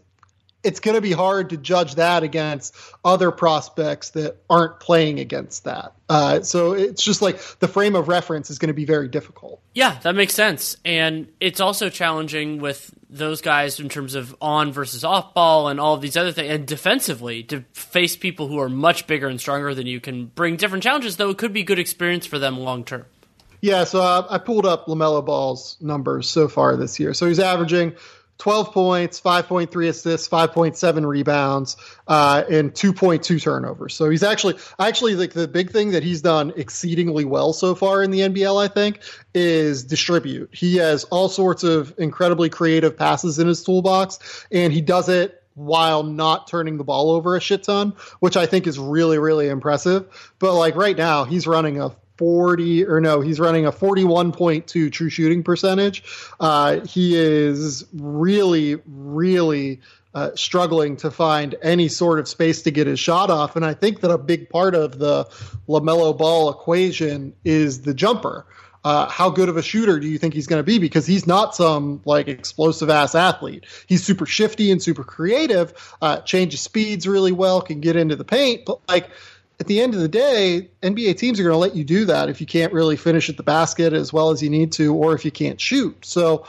it's going to be hard to judge that against other prospects that aren't playing against that. Uh, so it's just like the frame of reference is going to be very difficult. Yeah, that makes sense. And it's also challenging with those guys in terms of on versus off ball and all of these other things. And defensively, to face people who are much bigger and stronger than you can bring different challenges, though it could be good experience for them long term. Yeah, so uh, I pulled up LaMelo Ball's numbers so far this year. So he's averaging 12 points, 5.3 assists, 5.7 rebounds, uh, and 2.2 turnovers. So he's actually, actually, like the big thing that he's done exceedingly well so far in the NBL, I think, is distribute. He has all sorts of incredibly creative passes in his toolbox, and he does it while not turning the ball over a shit ton, which I think is really, really impressive. But like right now, he's running a 40 or no, he's running a 41.2 true shooting percentage. Uh, he is really, really uh, struggling to find any sort of space to get his shot off. And I think that a big part of the LaMelo Ball equation is the jumper. Uh, how good of a shooter do you think he's going to be? Because he's not some like explosive ass athlete. He's super shifty and super creative, uh, changes speeds really well, can get into the paint, but like at the end of the day, NBA teams are going to let you do that if you can't really finish at the basket as well as you need to, or if you can't shoot. So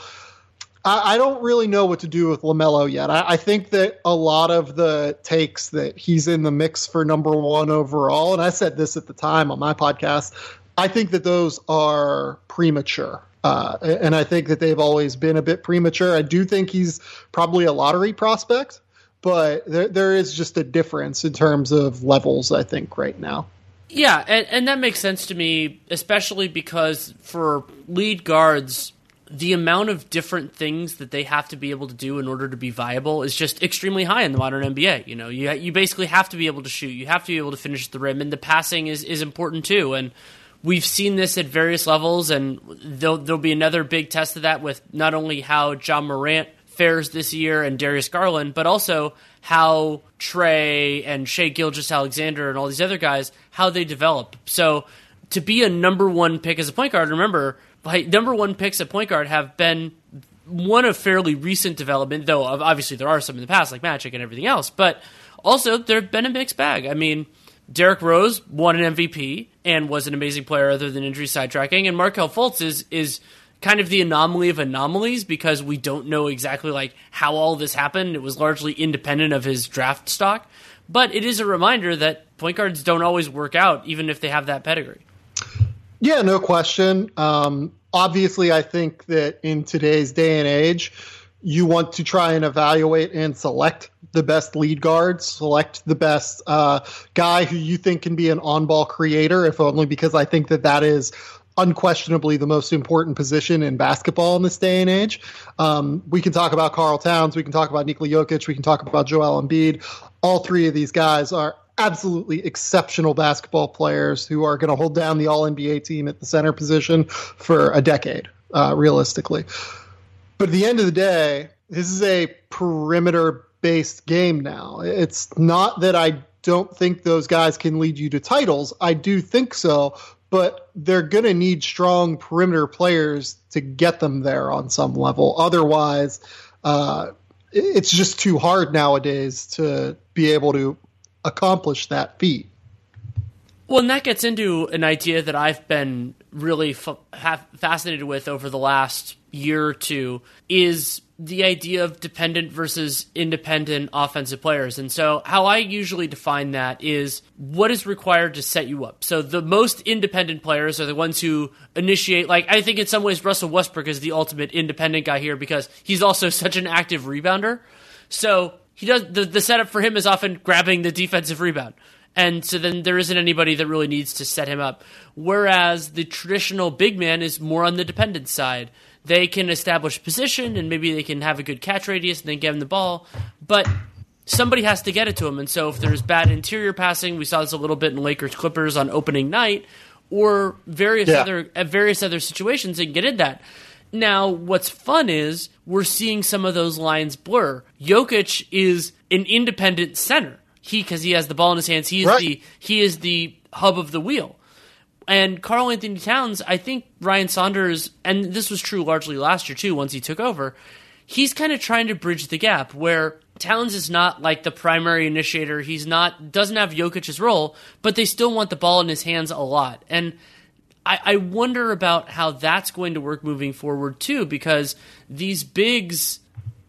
I, I don't really know what to do with LaMelo yet. I, I, think that a lot of the takes that he's in the mix for number one overall, and I said this at the time on my podcast, I think that those are premature. Uh, and I think that they've always been a bit premature. I do think he's probably a lottery prospect but there, there is just a difference in terms of levels, I think, right now. Yeah, and, and that makes sense to me, especially because for lead guards, the amount of different things that they have to be able to do in order to be viable is just extremely high in the modern NBA. You know, you you basically have to be able to shoot, you have to be able to finish the rim, and the passing is is important too. And we've seen this at various levels, and there'll, there'll be another big test of that with not only how Ja Morant fares this year and Darius Garland, but also how Trae and Shai Gilgeous-Alexander and all these other guys how they develop. So to be a number one pick as a point guard, remember number one picks at point guard have been one of fairly recent development, though obviously there are some in the past like Magic and everything else, but also there have been a mixed bag. I mean. Derrick Rose won an MVP and was an amazing player other than injury sidetracking, and Markelle Fultz is is kind of the anomaly of anomalies because we don't know exactly like how all this happened. It was largely independent of his draft stock, but it is a reminder that point guards don't always work out, even if they have that pedigree. Yeah, no question. Um, obviously, I think that in today's day and age, you want to try and evaluate and select the best lead guard, select the best uh, guy who you think can be an on ball creator, if only because I think that that is unquestionably the most important position in basketball in this day and age. Um, we can talk about Karl Towns, we can talk about Nikola Jokic, we can talk about Joel Embiid. All three of these guys are absolutely exceptional basketball players who are going to hold down the All NBA team at the center position for a decade, uh, realistically. But at the end of the day, this is a perimeter based game now. It's not that I don't think those guys can lead you to titles. I do think so, but they're going to need strong perimeter players to get them there on some level. Otherwise, uh, it's just too hard nowadays to be able to accomplish that feat. Well, and that gets into an idea that I've been really fascinated with over the last year or two is the idea of dependent versus independent offensive players. And so, how I usually define that is what is required to set you up. So, the most independent players are the ones who initiate, like, I think in some ways Russell Westbrook is the ultimate independent guy here because he's also such an active rebounder. So, he does the, the setup for him is often grabbing the defensive rebound. And so then there isn't anybody that really needs to set him up. Whereas the traditional big man is more on the dependent side they can establish position and maybe they can have a good catch radius and then get him the ball. But somebody has to get it to him. And so if there's bad interior passing, we saw this a little bit in Lakers Clippers on opening night, or various yeah. other at various other situations, and get in that. Now, what's fun is we're seeing some of those lines blur. Jokic is an independent center. He because he has the ball in his hands. He is right. the he is the hub of the wheel. And Karl-Anthony Towns, I think Ryan Saunders, and this was true largely last year too, once he took over, he's kind of trying to bridge the gap where Towns is not like the primary initiator. He's not doesn't have Jokic's role, but they still want the ball in his hands a lot. And I, I wonder about how that's going to work moving forward too, because these bigs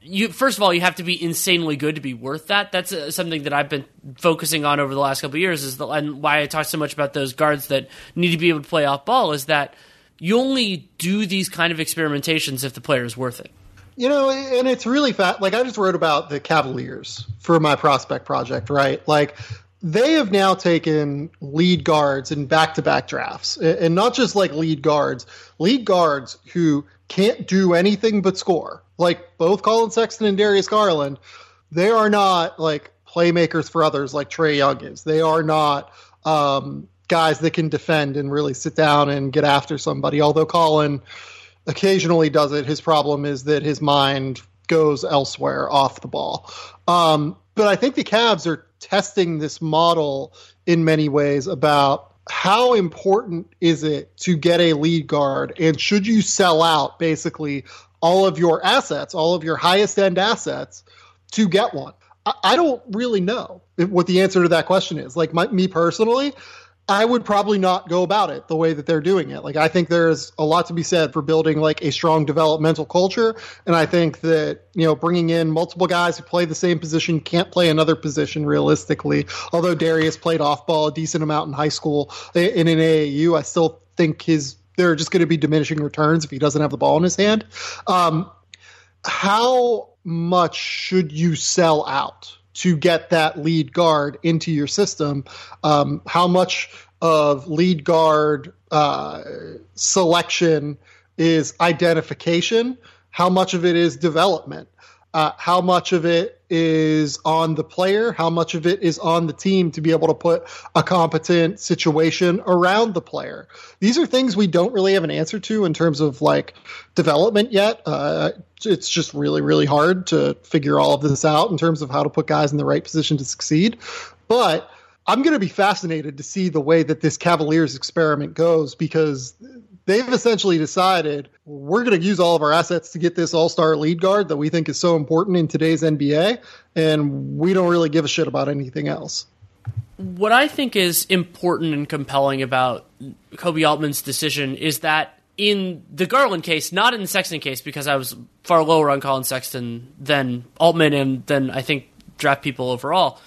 you first of all you have to be insanely good to be worth that. That's uh, something that I've been focusing on over the last couple years is the, and why I talk so much about those guards that need to be able to play off ball is that you only do these kind of experimentations if the player is worth it. You know, and it's really fat. Like I just wrote about the Cavaliers for my prospect project, right? Like they have now taken lead guards in back-to-back drafts, and not just like lead guards, lead guards who can't do anything but score. Like both Collin Sexton and Darius Garland, they are not like playmakers for others like Trae Young is. They are not um, guys that can defend and really sit down and get after somebody. Although Collin occasionally does it. His problem is that his mind goes elsewhere off the ball. Um, but I think the Cavs are testing this model in many ways about how important is it to get a lead guard and should you sell out basically all of your assets, all of your highest end assets to get one? I, I don't really know what the answer to that question is. Like my, me personally, I would probably not go about it the way that they're doing it. Like I think there's a lot to be said for building like a strong developmental culture, and I think that you know bringing in multiple guys who play the same position can't play another position realistically. Although Darius played off ball a decent amount in high school in an AAU, I still think his there are just going to be diminishing returns if he doesn't have the ball in his hand. Um, how much should you sell out? To get that lead guard into your system. Um, how much of lead guard uh, selection is identification? How much of it is development? Uh, how much of it is on the player? How much of it is on the team to be able to put a competent situation around the player? These are things we don't really have an answer to in terms of like development yet. Uh, it's just really, really hard to figure all of this out in terms of how to put guys in the right position to succeed. But I'm going to be fascinated to see the way that this Cavaliers experiment goes because they've essentially decided we're going to use all of our assets to get this all star lead guard that we think is so important in today's NBA, and we don't really give a shit about anything else. What I think is important and compelling about Koby Altman's decision is that in the Garland case, not in the Sexton case, because I was far lower on Collin Sexton than Altman and than I think draft people overall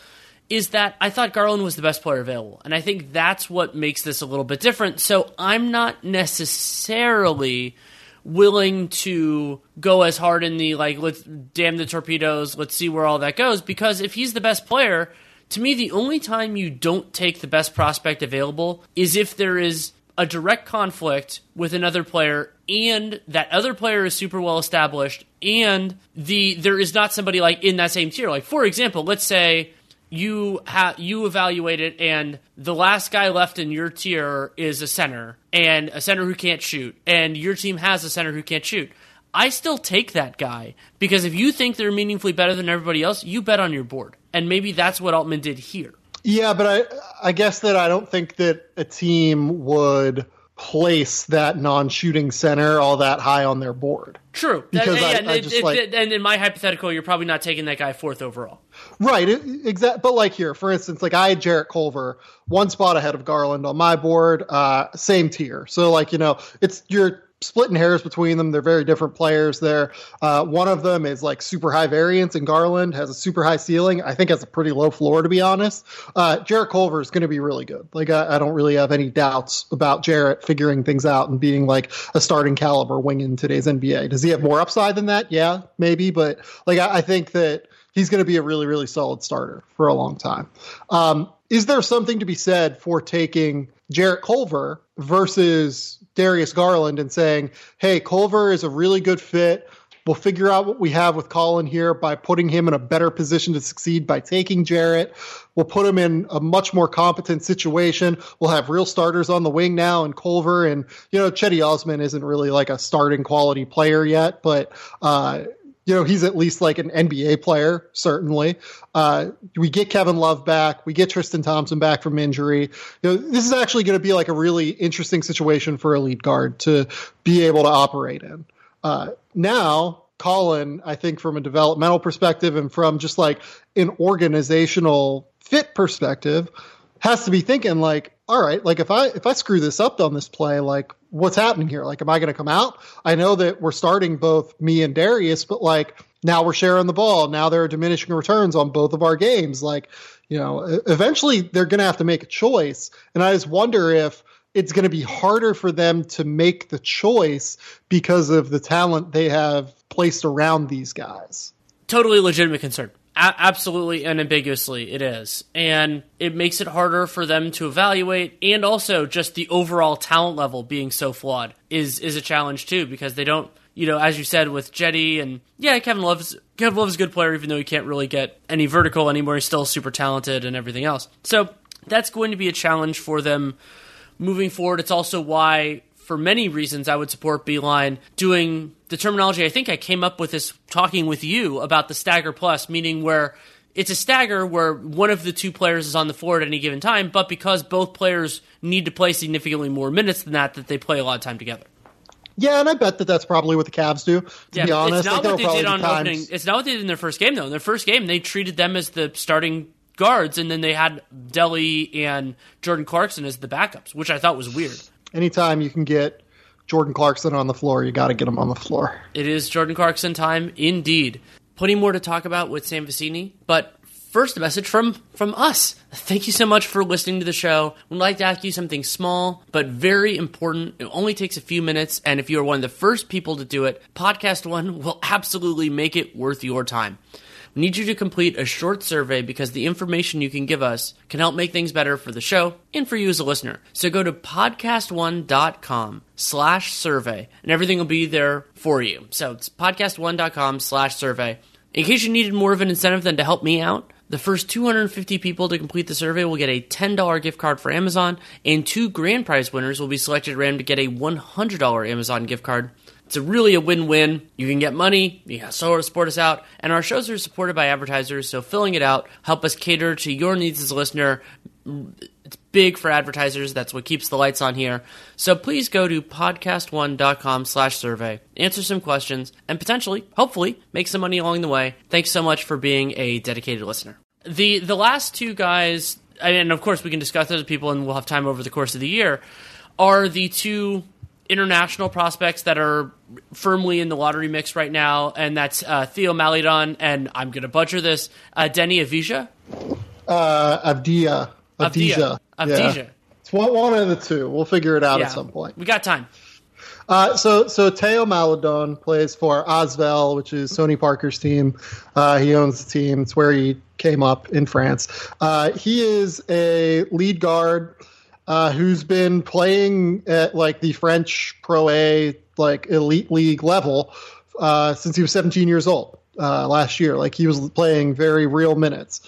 is that I thought Garland was the best player available. And I think that's what makes this a little bit different. So I'm not necessarily willing to go as hard in the like let's damn the torpedoes, let's see where all that goes because if he's the best player, to me the only time you don't take the best prospect available is if there is a direct conflict with another player and that other player is super well established and the there is not somebody like in that same tier like for example let's say you have you evaluate it and the last guy left in your tier is a center and a center who can't shoot and your team has a center who can't shoot i still take that guy because if you think they're meaningfully better than everybody else you bet on your board and maybe that's what altman did here yeah but i i guess that i don't think that a team would place that non-shooting center all that high on their board. True. Because that, I, and, I just it, like, it, and in my hypothetical, you're probably not taking that guy fourth overall. Right. Exactly. But like here, for instance, like I had Jarrett Culver one spot ahead of Garland on my board, uh, same tier. So like you know, it's you're splitting hairs between them. They're very different players there. Uh, one of them is like super high variance, and Garland has a super high ceiling. I think has a pretty low floor, to be honest. Uh, Jarrett Culver is going to be really good. Like I, I, don't really have any doubts about Jarrett figuring things out and being like a starting caliber wing in today's NBA. Does he have more upside than that? Yeah, maybe, but like I, I think that he's going to be a really really solid starter for a long time. Um, is there something to be said for taking Jarrett Culver versus Darius Garland and saying, hey, Culver is a really good fit. We'll figure out what we have with Collin here by putting him in a better position to succeed by taking Jarrett. We'll put him in a much more competent situation. We'll have real starters on the wing now and Culver and, you know, Cedi Osman isn't really like a starting quality player yet, but, uh, you know, he's at least like an NBA player, certainly. Uh, we get Kevin Love back. We get Tristan Thompson back from injury. You know, this is actually going to be like a really interesting situation for a lead guard to be able to operate in. Uh, now, Collin, I think from a developmental perspective and from just like an organizational fit perspective, has to be thinking like, all right, like if I if I screw this up on this play, like what's happening here? Like, am I going to come out? I know that we're starting both me and Darius, but like now we're sharing the ball. Now there are diminishing returns on both of our games. Like, you know, eventually they're going to have to make a choice. And I just wonder if it's going to be harder for them to make the choice because of the talent they have placed around these guys. Totally legitimate concern. A- absolutely and ambiguously, it is. And it makes it harder for them to evaluate. And also, just the overall talent level being so flawed is, is a challenge, too, because they don't you know, as you said with Jetty and yeah, Kevin Love's Kevin Love's a good player, even though he can't really get any vertical anymore. He's still super talented and everything else. So that's going to be a challenge for them moving forward. It's also why, for many reasons, I would support Beeline doing the terminology. I think I came up with this talking with you about the stagger plus, meaning where it's a stagger where one of the two players is on the floor at any given time, but because both players need to play significantly more minutes than that, that they play a lot of time together. Yeah, and I bet that that's probably what the Cavs do. To yeah, be honest, it's not like, what they did on opening. It's not what they did in their first game though. In their first game, they treated them as the starting guards, and then they had Delly and Jordan Clarkson as the backups, which I thought was weird. Anytime you can get Jordan Clarkson on the floor, you got to get him on the floor. It is Jordan Clarkson time, indeed. Plenty more to talk about with Sam Vecenie, but first a message from from us. Thank you so much for listening to the show. We'd like to ask you something small but very important. It only takes a few minutes, and if you are one of the first people to do it, Podcast One will absolutely make it worth your time. We need you to complete a short survey because the information you can give us can help make things better for the show and for you as a listener. So go to podcastone.com slash survey and everything will be there for you. So it's podcastone.com slash survey. In case you needed more of an incentive than to help me out, the first 250 people to complete the survey will get a $10 gift card for Amazon, and two grand prize winners will be selected at random to get a $100 Amazon gift card. It's a really a win-win. You can get money, you can support us out, and our shows are supported by advertisers, so filling it out help us cater to your needs as a listener. It's big for advertisers. That's what keeps the lights on here. So please go to podcastone.com slash survey, answer some questions, and potentially, hopefully, make some money along the way. Thanks so much for being a dedicated listener. The the last two guys, and of course we can discuss other people and we'll have time over the course of the year, are the two international prospects that are firmly in the lottery mix right now, and that's uh, Theo Maledon and I'm going to butcher this, uh, Deni Avdija. Uh, Avdija. Avdija. Avdija. Yeah. It's one, one of the two. We'll figure it out Yeah. at some point. We got time. Uh, so, so Theo Maledon plays for ASVEL, which is Tony Parker's team. Uh, he owns the team. It's where he came up in France. Uh, he is a lead guard uh, who's been playing at like the French Pro A, like elite league level uh, since he was 17 years old uh, last year. Like he was playing very real minutes.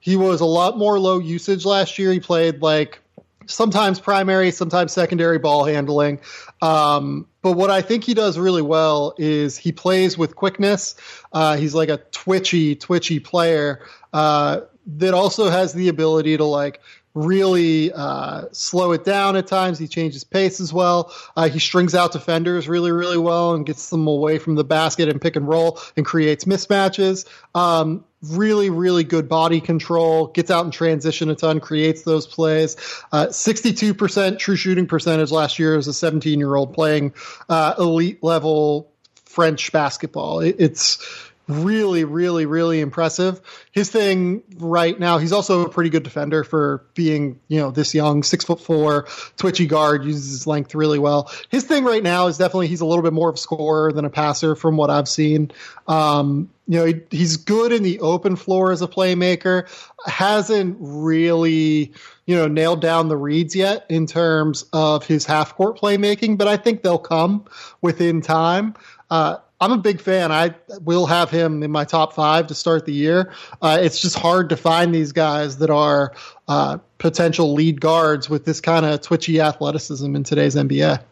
He was a lot more low usage last year. He played like sometimes primary, sometimes secondary ball handling. Um, but what I think he does really well is he plays with quickness. Uh, he's like a twitchy, twitchy player uh, that also has the ability to like really uh, slow it down at times. He changes pace as well. Uh, he strings out defenders really, really well and gets them away from the basket and pick and roll and creates mismatches. Um, really, really good body control. Gets out in transition a ton, creates those plays. Uh, 62% true shooting percentage last year as a 17 year old playing uh, elite level French basketball. It, it's really, really, really impressive. His thing right now, he's also a pretty good defender for being, you know, this young, six foot four, twitchy guard, uses his length really well. His thing right now is definitely he's a little bit more of a scorer than a passer from what I've seen. Um, you know, he, he's good in the open floor as a playmaker. Hasn't really, you know, nailed down the reads yet in terms of his half court playmaking, but I think they'll come within time. Uh, I'm a big fan. I will have him in my top five to start the year. Uh, it's just hard to find these guys that are uh, potential lead guards with this kind of twitchy athleticism in today's NBA.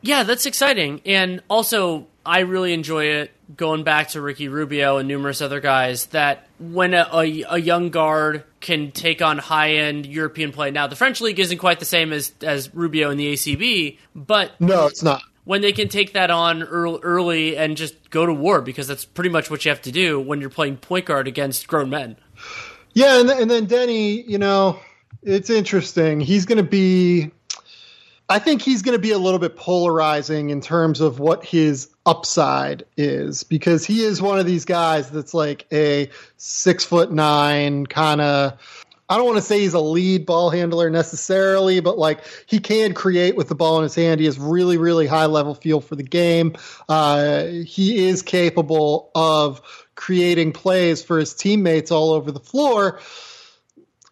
Yeah, that's exciting. And also, I really enjoy it going back to Ricky Rubio and numerous other guys that when a, a, a young guard can take on high end European play. Now, the French league isn't quite the same as, as Rubio in the ACB, but No, it's not. When they can take that on early, and just go to war because that's pretty much what you have to do when you're playing point guard against grown men. Yeah, and, and then Deni, you know, it's interesting. He's going to be, I think he's going to be a little bit polarizing in terms of what his upside is because he is one of these guys that's like a six foot nine kind of I don't want to say he's a lead ball handler necessarily, but like he can create with the ball in his hand. He has really, really high level feel for the game. Uh, he is capable of creating plays for his teammates all over the floor.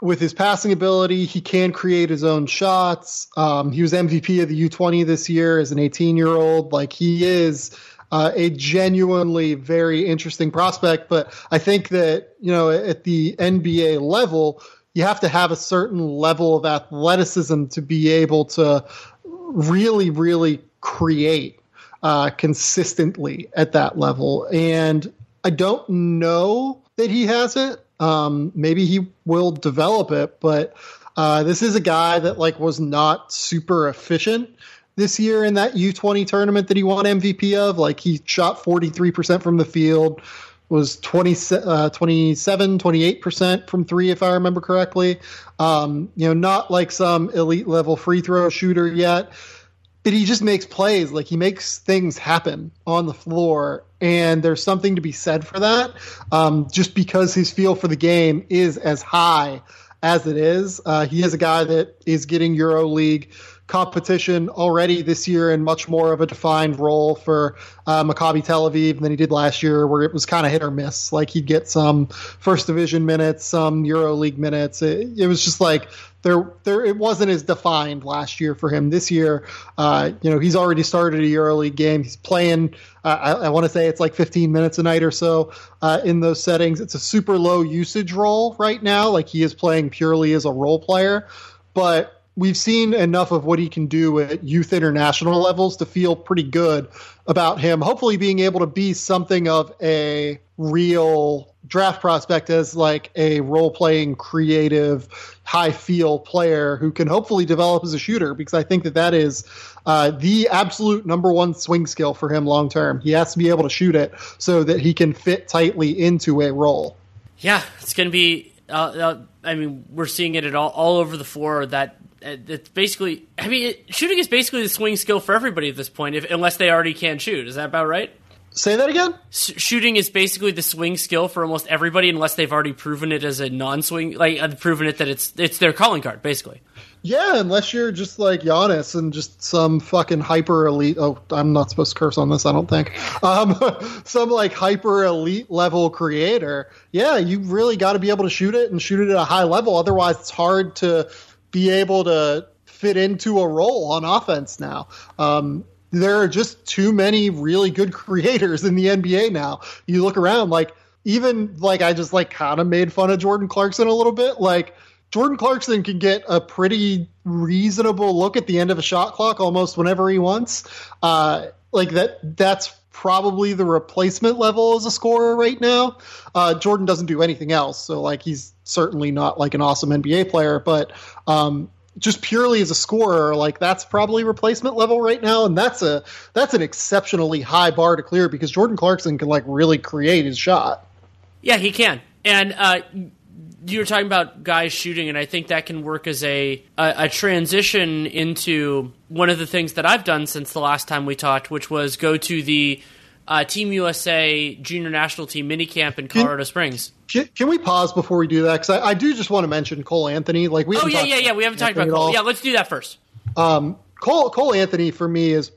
With his passing ability, he can create his own shots. Um, he was MVP of the U20 this year as an 18 year old. Like he is uh, a genuinely very interesting prospect. But I think that, you know, at the NBA level, you have to have a certain level of athleticism to be able to really, really create uh, consistently at that level. And I don't know that he has it. Um, maybe he will develop it, but uh, this is a guy that like was not super efficient this year in that U20 tournament that he won MVP of. Like he shot 43% from the field, was 20, uh, 27, 28% from three, if I remember correctly. Um, you know, not like some elite level free throw shooter yet, but he just makes plays. Like he makes things happen on the floor. And there's something to be said for that. Um, just because his feel for the game is as high as it is. Uh, he is a guy that is getting Euro League competition already this year in much more of a defined role for uh, Maccabi Tel Aviv than he did last year, where it was kind of hit or miss. Like he'd get some first division minutes, some Euro League minutes. It, it was just like there, there. It wasn't as defined last year for him. This year, uh, you know, he's already started a Euro League game. He's playing. Uh, I, I want to say it's like 15 minutes a night or so uh, in those settings. It's a super low usage role right now. Like he is playing purely as a role player, but we've seen enough of what he can do at youth international levels to feel pretty good about him. Hopefully, being able to be something of a real draft prospect as like a role playing, creative, high feel player who can hopefully develop as a shooter because I think that that is uh, the absolute number one swing skill for him long term. He has to be able to shoot it so that he can fit tightly into a role. Yeah, it's going to be. Uh, uh, I mean, we're seeing it at all, all over the floor that uh, it's basically. I mean, it, shooting is basically the swing skill for everybody at this point, if, unless they already can shoot. Is that about right? Say that again. S- shooting is basically the swing skill for almost everybody, unless they've already proven it as a non-swing, like uh, proven it that it's it's their calling card, basically. Yeah, unless you're just like Giannis and just some fucking hyper elite. Oh, I'm not supposed to curse on this, I don't think. Um, some like hyper elite level creator. Yeah, you really got to be able to shoot it and shoot it at a high level. Otherwise, it's hard to be able to fit into a role on offense now. Um, there are just too many really good creators in the NBA now. You look around, like even like I just like kind of made fun of Jordan Clarkson a little bit. Like Jordan Clarkson can get a pretty reasonable look at the end of a shot clock almost whenever he wants. Uh, like that, that's probably the replacement level as a scorer right now. Uh, Jordan doesn't do anything else, so like he's certainly not like an awesome NBA player, but um, just purely as a scorer, like that's probably replacement level right now, and that's a that's an exceptionally high bar to clear because Jordan Clarkson can like really create his shot. Yeah, he can, and uh, you were talking about guys shooting, and I think that can work as a, a, a transition into one of the things that I've done since the last time we talked, which was go to the uh, Team USA Junior National Team minicamp in Colorado can, Springs. Can, can, we pause before we do that? Because I, I, do just want to mention Cole Anthony. Like we. Oh yeah, yeah, yeah. We haven't talked about Cole. Yeah, let's do that first. Um, Cole Cole Anthony for me is.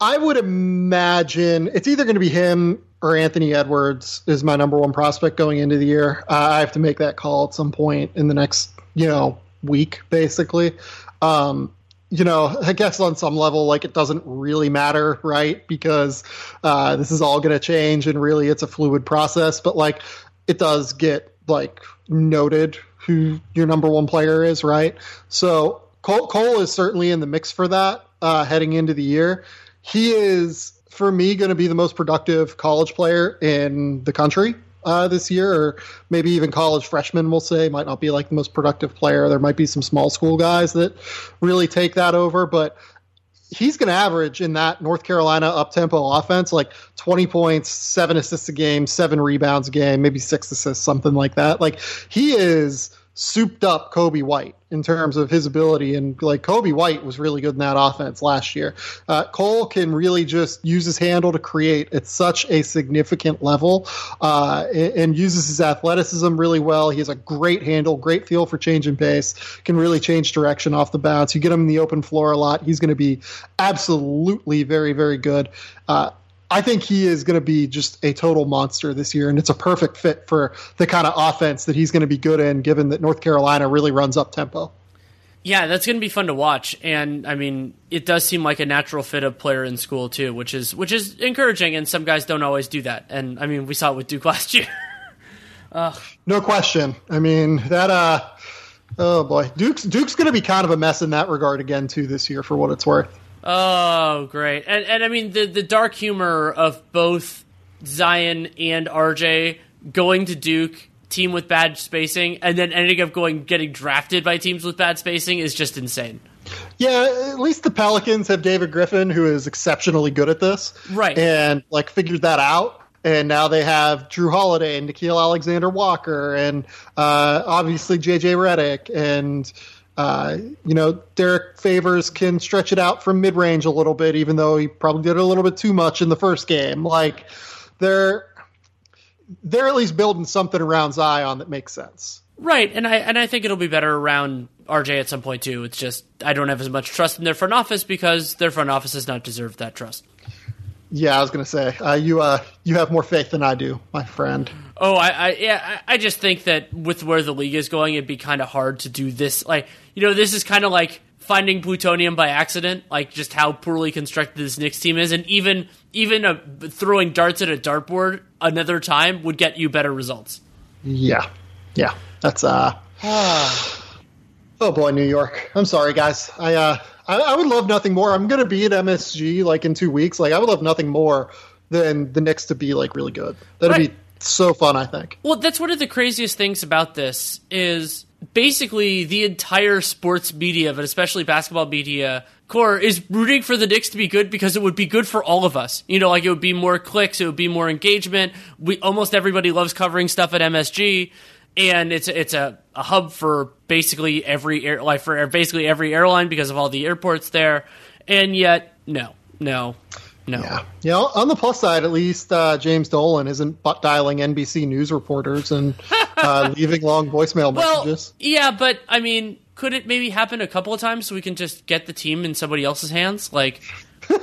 I would imagine it's either going to be him or Anthony Edwards is my number one prospect going into the year. Uh, I have to make that call at some point in the next, you know, week, basically. Um, you know, I guess on some level, like it doesn't really matter, right? Because uh, this is all going to change, and really, it's a fluid process. But like, it does get like noted who your number one player is, right? So Cole, Cole is certainly in the mix for that uh, heading into the year. He is, for me, going to be the most productive college player in the country uh, this year, or maybe even college freshmen, we'll say, might not be like the most productive player. There might be some small school guys that really take that over, but he's going to average in that North Carolina up tempo offense like 20 points, seven assists a game, seven rebounds a game, maybe six assists, something like that. Like he is souped up Coby White in terms of his ability. And like Coby White was really good in that offense last year. Uh, Cole can really just use his handle to create at such a significant level uh, and, uses his athleticism really well. He has a great handle, great feel for change in pace, can really change direction off the bounce. You get him in the open floor a lot. He's going to be absolutely very, very good. Uh, I think he is going to be just a total monster this year, and it's a perfect fit for the kind of offense that he's going to be good in, given that North Carolina really runs up tempo. Yeah, that's going to be fun to watch, and I mean, it does seem like a natural fit of player in school too, which is which is encouraging. And some guys don't always do that, and I mean, we saw it with Duke last year. No question. I mean that. uh Oh boy, Duke's Duke's going to be kind of a mess in that regard again too this year, for what it's worth. Oh, great. And and I mean the the dark humor of both Zion and RJ going to Duke, team with bad spacing, and then ending up going getting drafted by teams with bad spacing is just insane. Yeah, at least the Pelicans have David Griffin, who is exceptionally good at this, right? And like figured that out. And now they have Jrue Holiday and Nickeil Alexander Walker, and uh, obviously JJ Redick, and uh, you know, Derrick Favors can stretch it out from mid range a little bit, even though he probably did a little bit too much in the first game. Like they're they're at least building something around Zion that makes sense. Right, and I and I think it'll be better around RJ at some point too. It's just I don't have as much trust in their front office because their front office has not deserved that trust. Yeah, I was going to say uh, you uh, you have more faith than I do, my friend. Oh, I, I yeah, I just think that with where the league is going, it'd be kind of hard to do this. Like, you know, this is kind of like finding plutonium by accident, like just how poorly constructed this Knicks team is, and even even a, throwing darts at a dartboard another time would get you better results. Yeah, yeah, that's uh. oh boy, New York. I'm sorry, guys. I uh, I, I would love nothing more. I'm gonna be at MSG like in two weeks. Like, I would love nothing more than the Knicks to be like really good. That'd right. be so fun, I think. Well, that's one of the craziest things about this is basically the entire sports media, but especially basketball media core is rooting for the Knicks to be good because it would be good for all of us. You know, like it would be more clicks, it would be more engagement. We almost everybody loves covering stuff at MSG, and it's it's a, a hub for basically every air like for basically every airline because of all the airports there. And yet, no, no. No. Yeah. You know, on the plus side, at least uh, James Dolan isn't butt dialing NBC News reporters and uh, leaving long voicemail messages. Yeah, but I mean, could it maybe happen a couple of times so we can just get the team in somebody else's hands? Like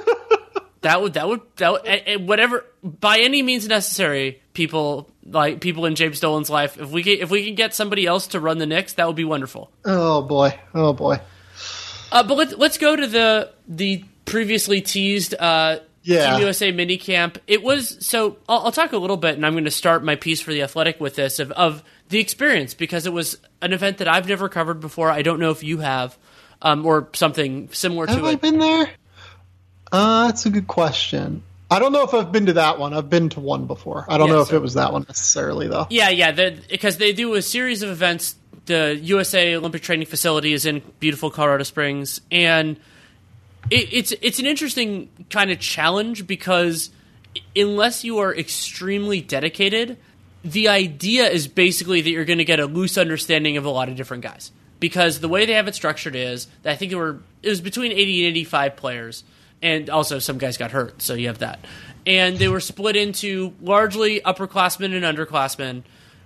that would that would that would, whatever by any means necessary. People like people in James Dolan's life. If we can, if we can get somebody else to run the Knicks, that would be wonderful. Oh boy. Oh boy. Uh, but let's let's go to the the previously teased uh, yeah. Team USA minicamp. It was so. I'll, I'll, talk a little bit, and I'm going to start my piece for the Athletic with this of, of the experience because it was an event that I've never covered before. I don't know if you have, um, or something similar have to Have I it. been there? Uh, that's a good question. I don't know if I've been to that one. I've been to one before. I don't yeah, know so, if it was that one necessarily, though. Yeah, yeah, because they do a series of events. The USA Olympic Training Facility is in beautiful Colorado Springs, and it, it's it's an interesting kind of challenge because unless you are extremely dedicated, the idea is basically that you're going to get a loose understanding of a lot of different guys. Because the way they have it structured is that I think there were it was between 80 and 85 players, and also some guys got hurt, so you have that. And they were split into largely upperclassmen and underclassmen,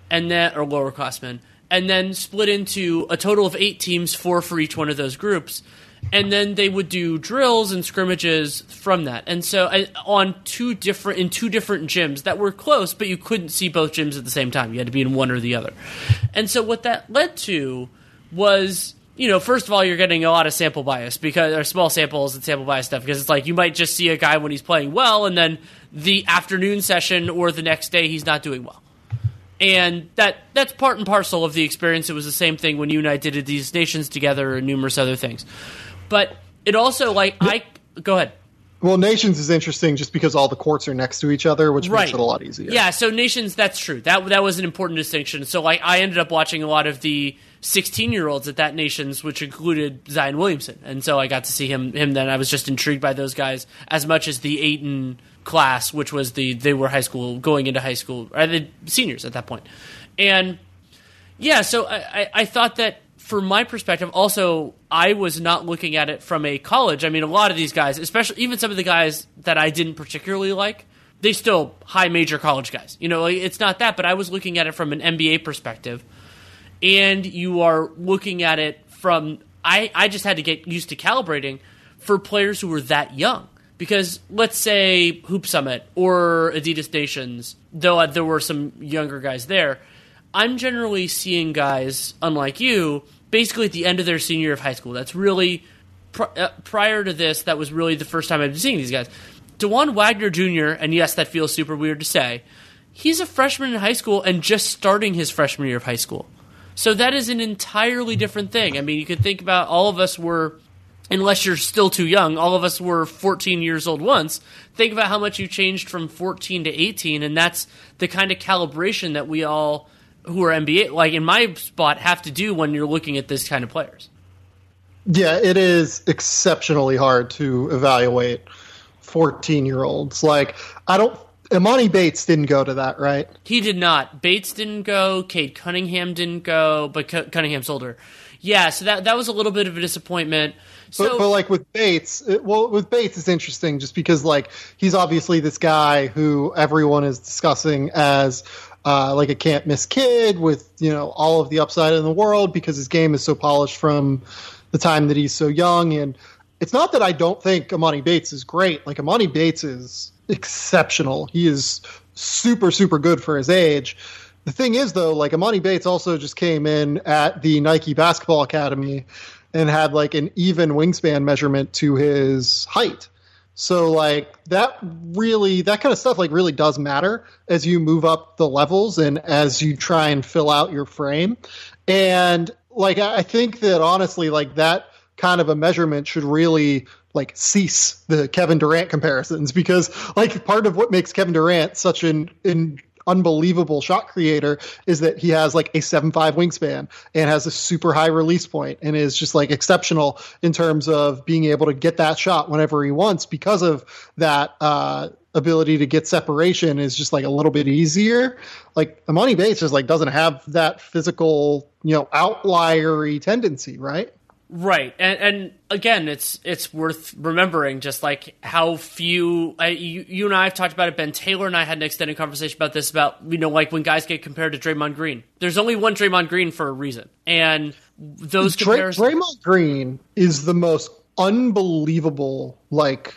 and then or lowerclassmen, and then split into a total of eight teams, four for each one of those groups and then they would do drills and scrimmages from that. And so uh, on two different in two different gyms that were close, but you couldn't see both gyms at the same time. You had to be in one or the other. And so what that led to was you know, first of all, you're getting a lot of sample bias because are small samples and sample bias stuff because it's like you might just see a guy when he's playing well, and then the afternoon session or the next day he's not doing well. And that that's part and parcel of the experience. It was the same thing when you and I did these nations together and numerous other things. But it also like I go ahead. Well, Nations is interesting just because all the courts are next to each other, which right. makes it a lot easier. Yeah, so Nations, that's true. That that was an important distinction. So like I ended up watching a lot of the 16 year olds at that Nations, which included Zion Williamson, and so I got to see him him then. I was just intrigued by those guys as much as the Ayton class, which was the they were high school going into high school, or the seniors at that point. and Yeah, so I, I, I thought that from my perspective, also I was not looking at it from a college. I mean, a lot of these guys, especially even some of the guys that I didn't particularly like, they still high major college guys. You know, it's not that, but I was looking at it from an NBA perspective, and you are looking at it from I I just had to get used to calibrating for players who were that young. Because let's say Hoop Summit or Adidas Nations, though uh, there were some younger guys there, I'm generally seeing guys, unlike you, basically at the end of their senior year of high school. That's really uh, prior to this. That was really the first time I've been seeing these guys. Dajuan Wagner Jr. and yes, that feels super weird to say. He's a freshman in high school and just starting his freshman year of high school. So that is an entirely different thing. I mean, you could think about all of us were, unless you're still too young, all of us were 14 years old once. Think about how much you changed from 14 to 18, and that's the kind of calibration that we all who are NBA, like in my spot, have to do when you're looking at this kind of players. Yeah, it is exceptionally hard to evaluate 14 year olds. Like, I don't. Emoni Bates didn't go to that, right? He did not. Bates didn't go. Cade Cunningham didn't go, but C- Cunningham's older. Yeah, so that that was a little bit of a disappointment. So, but, but like with Bates, it, well, with Bates, it's interesting just because like he's obviously this guy who everyone is discussing as uh, like a can't miss kid with you know all of the upside in the world because his game is so polished from the time that he's so young. And it's not that I don't think Emoni Bates is great. Like Emoni Bates is exceptional. He is super super good for his age. The thing is though, like Emoni Bates also just came in at the Nike Basketball Academy and had like an even wingspan measurement to his height. So like that really that kind of stuff like really does matter as you move up the levels and as you try and fill out your frame. And like I think that honestly like that kind of a measurement should really like cease the Kevin Durant comparisons because like part of what makes Kevin Durant such an, an unbelievable shot creator is that he has like a 7-5 wingspan and has a super high release point and is just like exceptional in terms of being able to get that shot whenever he wants because of that uh, ability to get separation is just like a little bit easier. Like Emoni Bates just like doesn't have that physical, you know, outliery tendency, right? Right, and and again, it's it's worth remembering just like how few I, you you and I have talked about it. Ben Taylor and I had an extended conversation about this about you know like when guys get compared to Draymond Green. There's only one Draymond Green for a reason, and those Dray, comparisons. Draymond Green is the most unbelievable like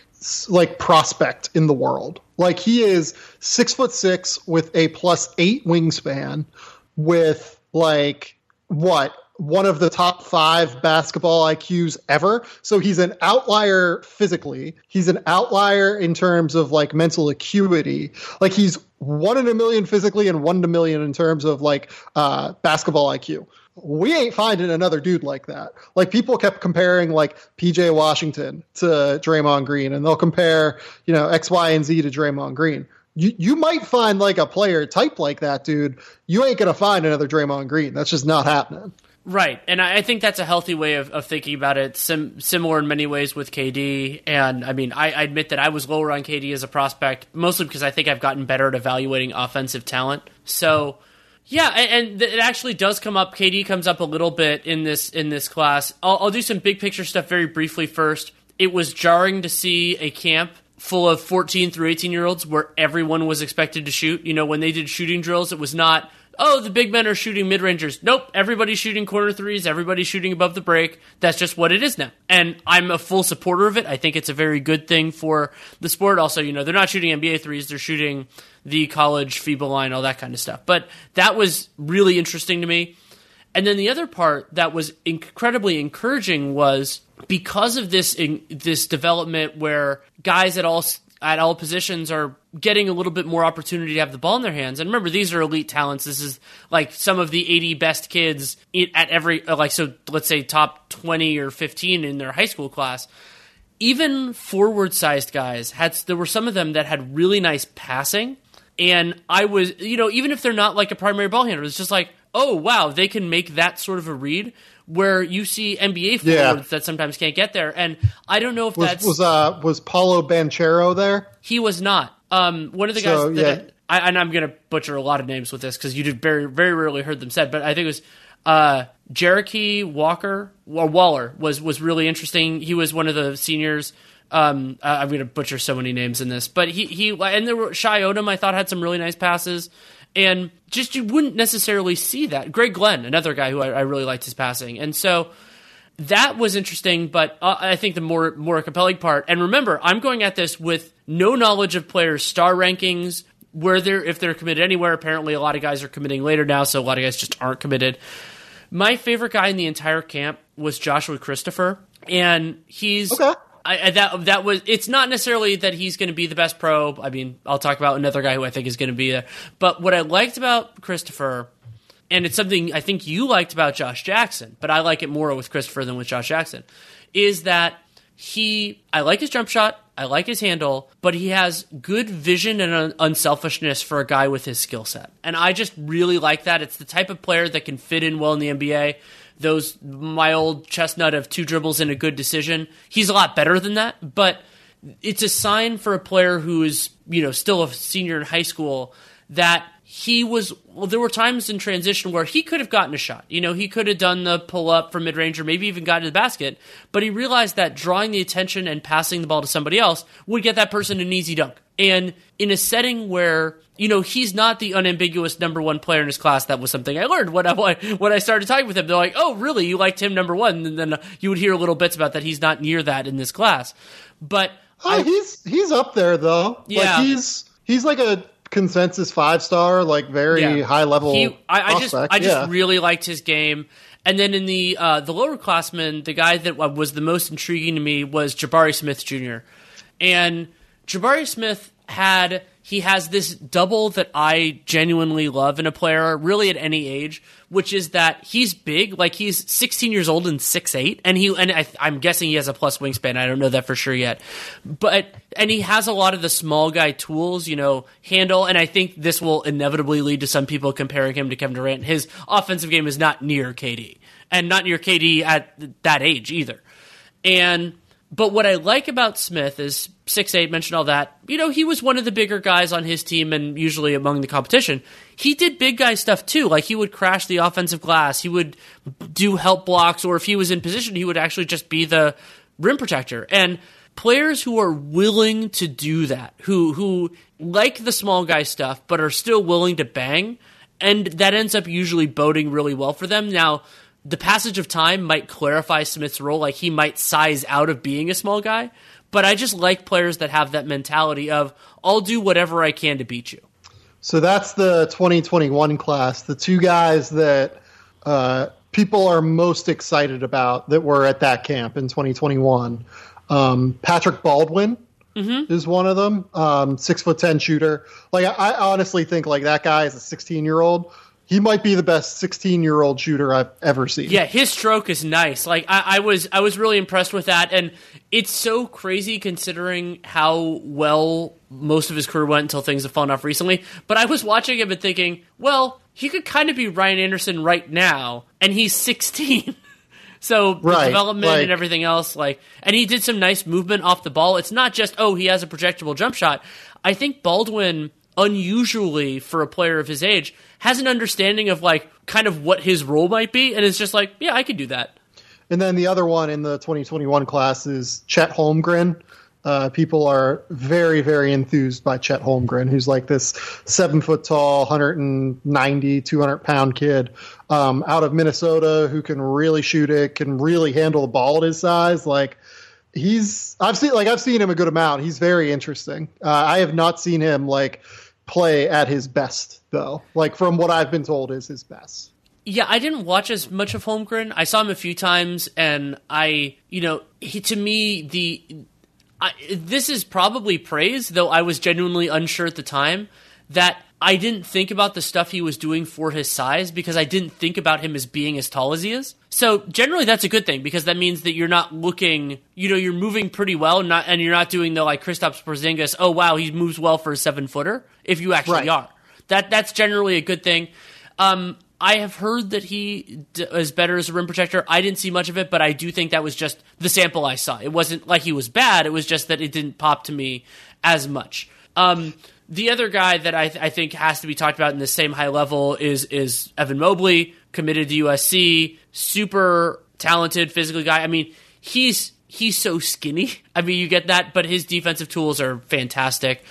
like prospect in the world. Like he is six foot six with a plus eight wingspan, with like what one of the top five basketball IQs ever. So he's an outlier physically. He's an outlier in terms of like mental acuity. Like he's one in a million physically and one in a million in terms of like uh, basketball IQ. We ain't finding another dude like that. Like people kept comparing like PJ Washington to Draymond Green, and they'll compare you know X, Y, and Z to Draymond Green you, you might find like a player type like that, dude. You ain't gonna find another Draymond Green. That's just not happening. Right, and I think that's a healthy way of, of thinking about it. Sim- similar in many ways with KD, and I mean, I, I, admit that I was lower on KD as a prospect, mostly because I think I've gotten better at evaluating offensive talent. So, yeah, and, and it actually does come up. KD comes up a little bit in this in this class. I'll, I'll do some big picture stuff very briefly first. It was jarring to see a camp full of 14 through 18 year olds where everyone was expected to shoot. You know, when they did shooting drills, it was not oh, the big men are shooting mid rangers. Nope, everybody's shooting corner threes, everybody's shooting above the break. That's just what it is now. And I'm a full supporter of it. I think it's a very good thing for the sport. Also, you know, they're not shooting NBA threes, they're shooting the college FIBA line, all that kind of stuff. But that was really interesting to me. And then the other part that was incredibly encouraging was because of this in, this development where guys at all at all positions are getting a little bit more opportunity to have the ball in their hands. And remember, these are elite talents. This is like some of the 80 best kids at every, uh, like, so let's say top 20 or 15 in their high school class. Even forward sized guys had, there were some of them that had really nice passing. And I was, you know, even if they're not like a primary ball handler, it's just like, oh, wow, they can make that sort of a read where you see NBA forwards yeah. that sometimes can't get there. And I don't know if was, that's was uh was Paolo Banchero there. He was not. Um, one of the guys. So, yeah, I, and I'm going to butcher a lot of names with this because you did very very rarely heard them said, but I think it was uh, Cherokee Walker or Waller was was really interesting. He was one of the seniors. Um, I'm going to butcher so many names in this, but he he and there were Shy Odom. I thought had some really nice passes, and just you wouldn't necessarily see that. Greg Glenn, another guy who I, I really liked his passing, and so that was interesting. But uh, I think the more more compelling part, and remember, I'm going at this with no knowledge of players' star rankings, where they're if they're committed anywhere. Apparently, a lot of guys are committing later now, so a lot of guys just aren't committed. My favorite guy in the entire camp was Joshua Christopher, and he's Okay. I, that that was. It's not necessarily that he's going to be the best pro. I mean, I'll talk about another guy who I think is going to be there. But what I liked about Christopher, and it's something I think you liked about Josh Jackson, but I like it more with Christopher than with Josh Jackson, is that he. I like his jump shot. I like his handle, but he has good vision and un- unselfishness for a guy with his skill set. And I just really like that. It's the type of player that can fit in well in the NBA. Those my old chestnut of two dribbles and a good decision. He's a lot better than that, but it's a sign for a player who is, you know, still a senior in high school that he was well there were times in transition where he could have gotten a shot you know he could have done the pull up from mid range or maybe even gotten to the basket but he realized that drawing the attention and passing the ball to somebody else would get that person an easy dunk and in a setting where you know he's not the unambiguous number one player in his class that was something i learned when i when i started talking with him they're like oh really you liked him number one and then you would hear little bits about that he's not near that in this class but Oh, he's he's up there though. Yeah. Like he's he's like a consensus five star, like very Yeah. high level. He, I, I just. I just yeah. really liked his game. And then in the uh, the lower classmen, the guy that was the most intriguing to me was Jabari Smith Jr. And Jabari Smith had he has this double that I genuinely love in a player, really at any age, which is that he's big, like he's 16 years old and 6'8", and he and I, I'm guessing he has a plus wingspan. I don't know that for sure yet, but and he has a lot of the small guy tools, you know, handle, and I think this will inevitably lead to some people comparing him to Kevin Durant. His offensive game is not near KD, and not near KD at that age either, and. But what I like about Smith is six eight mentioned all that. You know, he was one of the bigger guys on his team and usually among the competition. He did big guy stuff too. Like he would crash the offensive glass. He would do help blocks, or if he was in position, he would actually just be the rim protector. And players who are willing to do that, who who like the small guy stuff, but are still willing to bang, and that ends up usually boding really well for them. Now the passage of time might clarify Smith's role. Like he might size out of being a small guy. But I just like players that have that mentality of I'll do whatever I can to beat you. So that's the 2021 class. The two guys that uh, people are most excited about that were at that camp in 2021. Um, Patrick Baldwin is one of them. Um, six foot ten shooter. Like I, I honestly think like that guy is a 16 year old. He might be the best 16 year old shooter I've ever seen. Yeah, his stroke is nice. Like I, I was, I was really impressed with that, and it's so crazy considering how well most of his career went until things have fallen off recently. But I was watching him and thinking, well, he could kind of be Ryan Anderson right now, and he's 16. So the Right, development like- and everything else, like, and he did some nice movement off the ball. It's not just oh he has a projectable jump shot. I think Baldwin, unusually for a player of his age, has an understanding of like kind of what his role might be, and it's just like yeah I could do that. And then the other one in the 2021 class is Chet Holmgren. Uh, people are very, very enthused by Chet Holmgren, who's like this seven foot tall, 190, 200 pound kid um, out of Minnesota who can really shoot it, can really handle the ball at his size. Like he's, I've seen, like I've seen him a good amount. He's very interesting. Uh, I have not seen him like play at his best though. Like from what I've been told is his best. Yeah, I didn't watch as much of Holmgren. I saw him a few times, and I, you know, he to me the I, this is probably praise, though I was genuinely unsure at the time that I didn't think about the stuff he was doing for his size because I didn't think about him as being as tall as he is. So generally, that's a good thing because that means that you're not looking, you know, you're moving pretty well, and not and you're not doing the like Kristaps Porzingis. Oh wow, he moves well for a seven footer. If you actually Right. are, that that's generally a good thing. Um, I have heard that he d- is better as a rim protector. I didn't see much of it, but I do think that was just the sample I saw. It wasn't like he was bad. It was just that it didn't pop to me as much. Um, the other guy that I, th- I think has to be talked about in the same high level is is Evan Mobley, committed to USC, super talented, physically guy. I mean, he's he's so skinny. I mean, you get that, but his defensive tools are fantastic.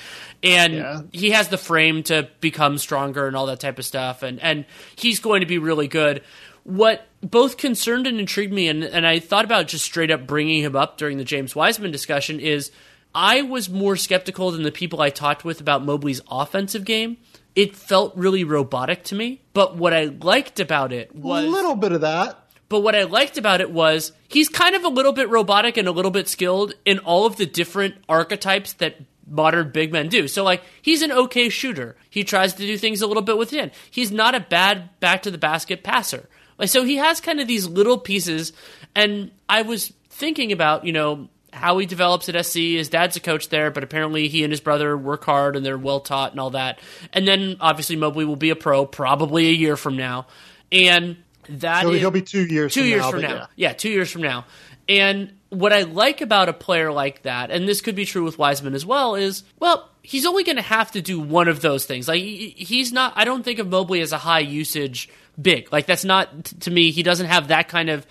And Yeah. he has the frame to become stronger and all that type of stuff. And, and he's going to be really good. What both concerned and intrigued me, and, and I thought about just straight up bringing him up during the James Wiseman discussion, is I was more skeptical than the people I talked with about Mobley's offensive game. It felt really robotic to me. But what I liked about it was A little bit of that. But what I liked about it was he's kind of a little bit robotic and a little bit skilled in all of the different archetypes that modern big men do. So like he's an okay shooter. He tries to do things a little bit within. He's not a bad back to the basket passer. Like so he has kind of these little pieces and I was thinking about, you know, how he develops at SC. His dad's a coach there, but apparently he and his brother work hard and they're well taught and all that. And then obviously Mobley will be a pro probably a year from now. And that He'll, is- he'll be two years. two from years now, from now. yeah. Yeah. two years from now. And what I like about a player like that, and this could be true with Wiseman as well, is well, he's only going to have to do one of those things. Like he's not. I don't think of Mobley as a high usage big. Like that's not to me. He doesn't have that kind of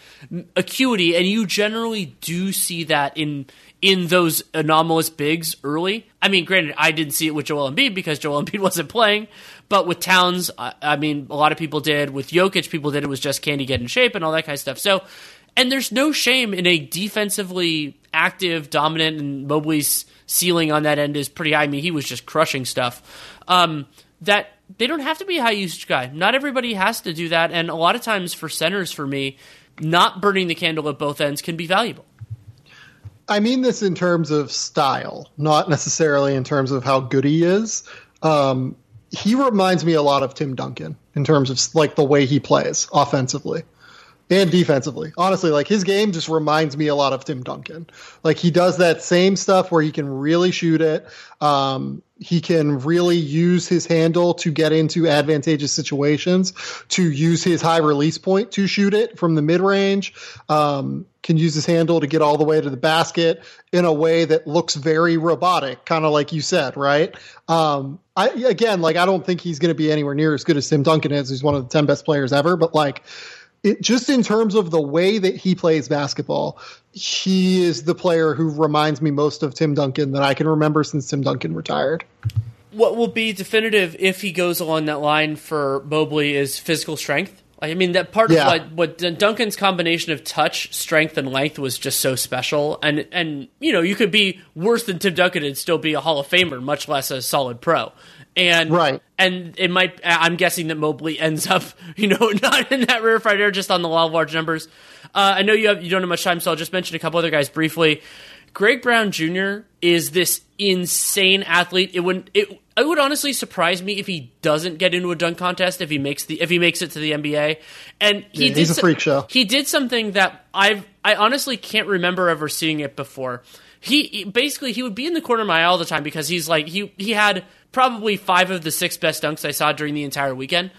acuity, and you generally do see that in in those anomalous bigs early. I mean, granted, I didn't see it with Joel Embiid because Joel Embiid wasn't playing, but with Towns, I, I mean, a lot of people did. With Jokic, people did. It was just can he get in shape and all that kind of stuff. So, and there's no shame in a defensively active, dominant, and Mobley's ceiling on that end is pretty high. I mean, he was just crushing stuff. Um, that they don't have to be a high usage guy. Not everybody has to do that, and a lot of times for centers, for me, not burning the candle at both ends can be valuable. I mean this in terms of style, not necessarily in terms of how good he is. Um, he reminds me a lot of Tim Duncan in terms of like the way he plays offensively and defensively. Honestly, like his game just reminds me a lot of Tim Duncan. Like he does that same stuff where he can really shoot it. Um, he can really use his handle to get into advantageous situations, to use his high release point to shoot it from the mid range. Um, can use his handle to get all the way to the basket in a way that looks very robotic, kind of like you said, right? Um, I again, like I don't think he's going to be anywhere near as good as Tim Duncan is. He's one of the ten best players ever, but like it, just in terms of the way that he plays basketball, he is the player who reminds me most of Tim Duncan that I can remember since Tim Duncan retired. What will be definitive if he goes along that line for Mobley is physical strength. I mean, that part Yeah. of what, what Duncan's combination of touch, strength, and length was just so special. And and you know, you could be worse than Tim Duncan and still be a Hall of Famer, much less a solid pro. And Right. and it might. I'm guessing that Mobley ends up, you know, not in that rarefied air, just on the law of large numbers. Uh, I know you have you don't have much time, so I'll just mention a couple other guys briefly. Greg Brown Jr. is this insane athlete. It would it it would honestly surprise me if he doesn't get into a dunk contest if he makes the if he makes it to the NBA. And he Yeah, did he's a freak show. He did something that I've I honestly can't remember ever seeing it before. He, basically he would be in the corner of my eye all the time because he's like he he had probably five of the six best dunks I saw during the entire weekend.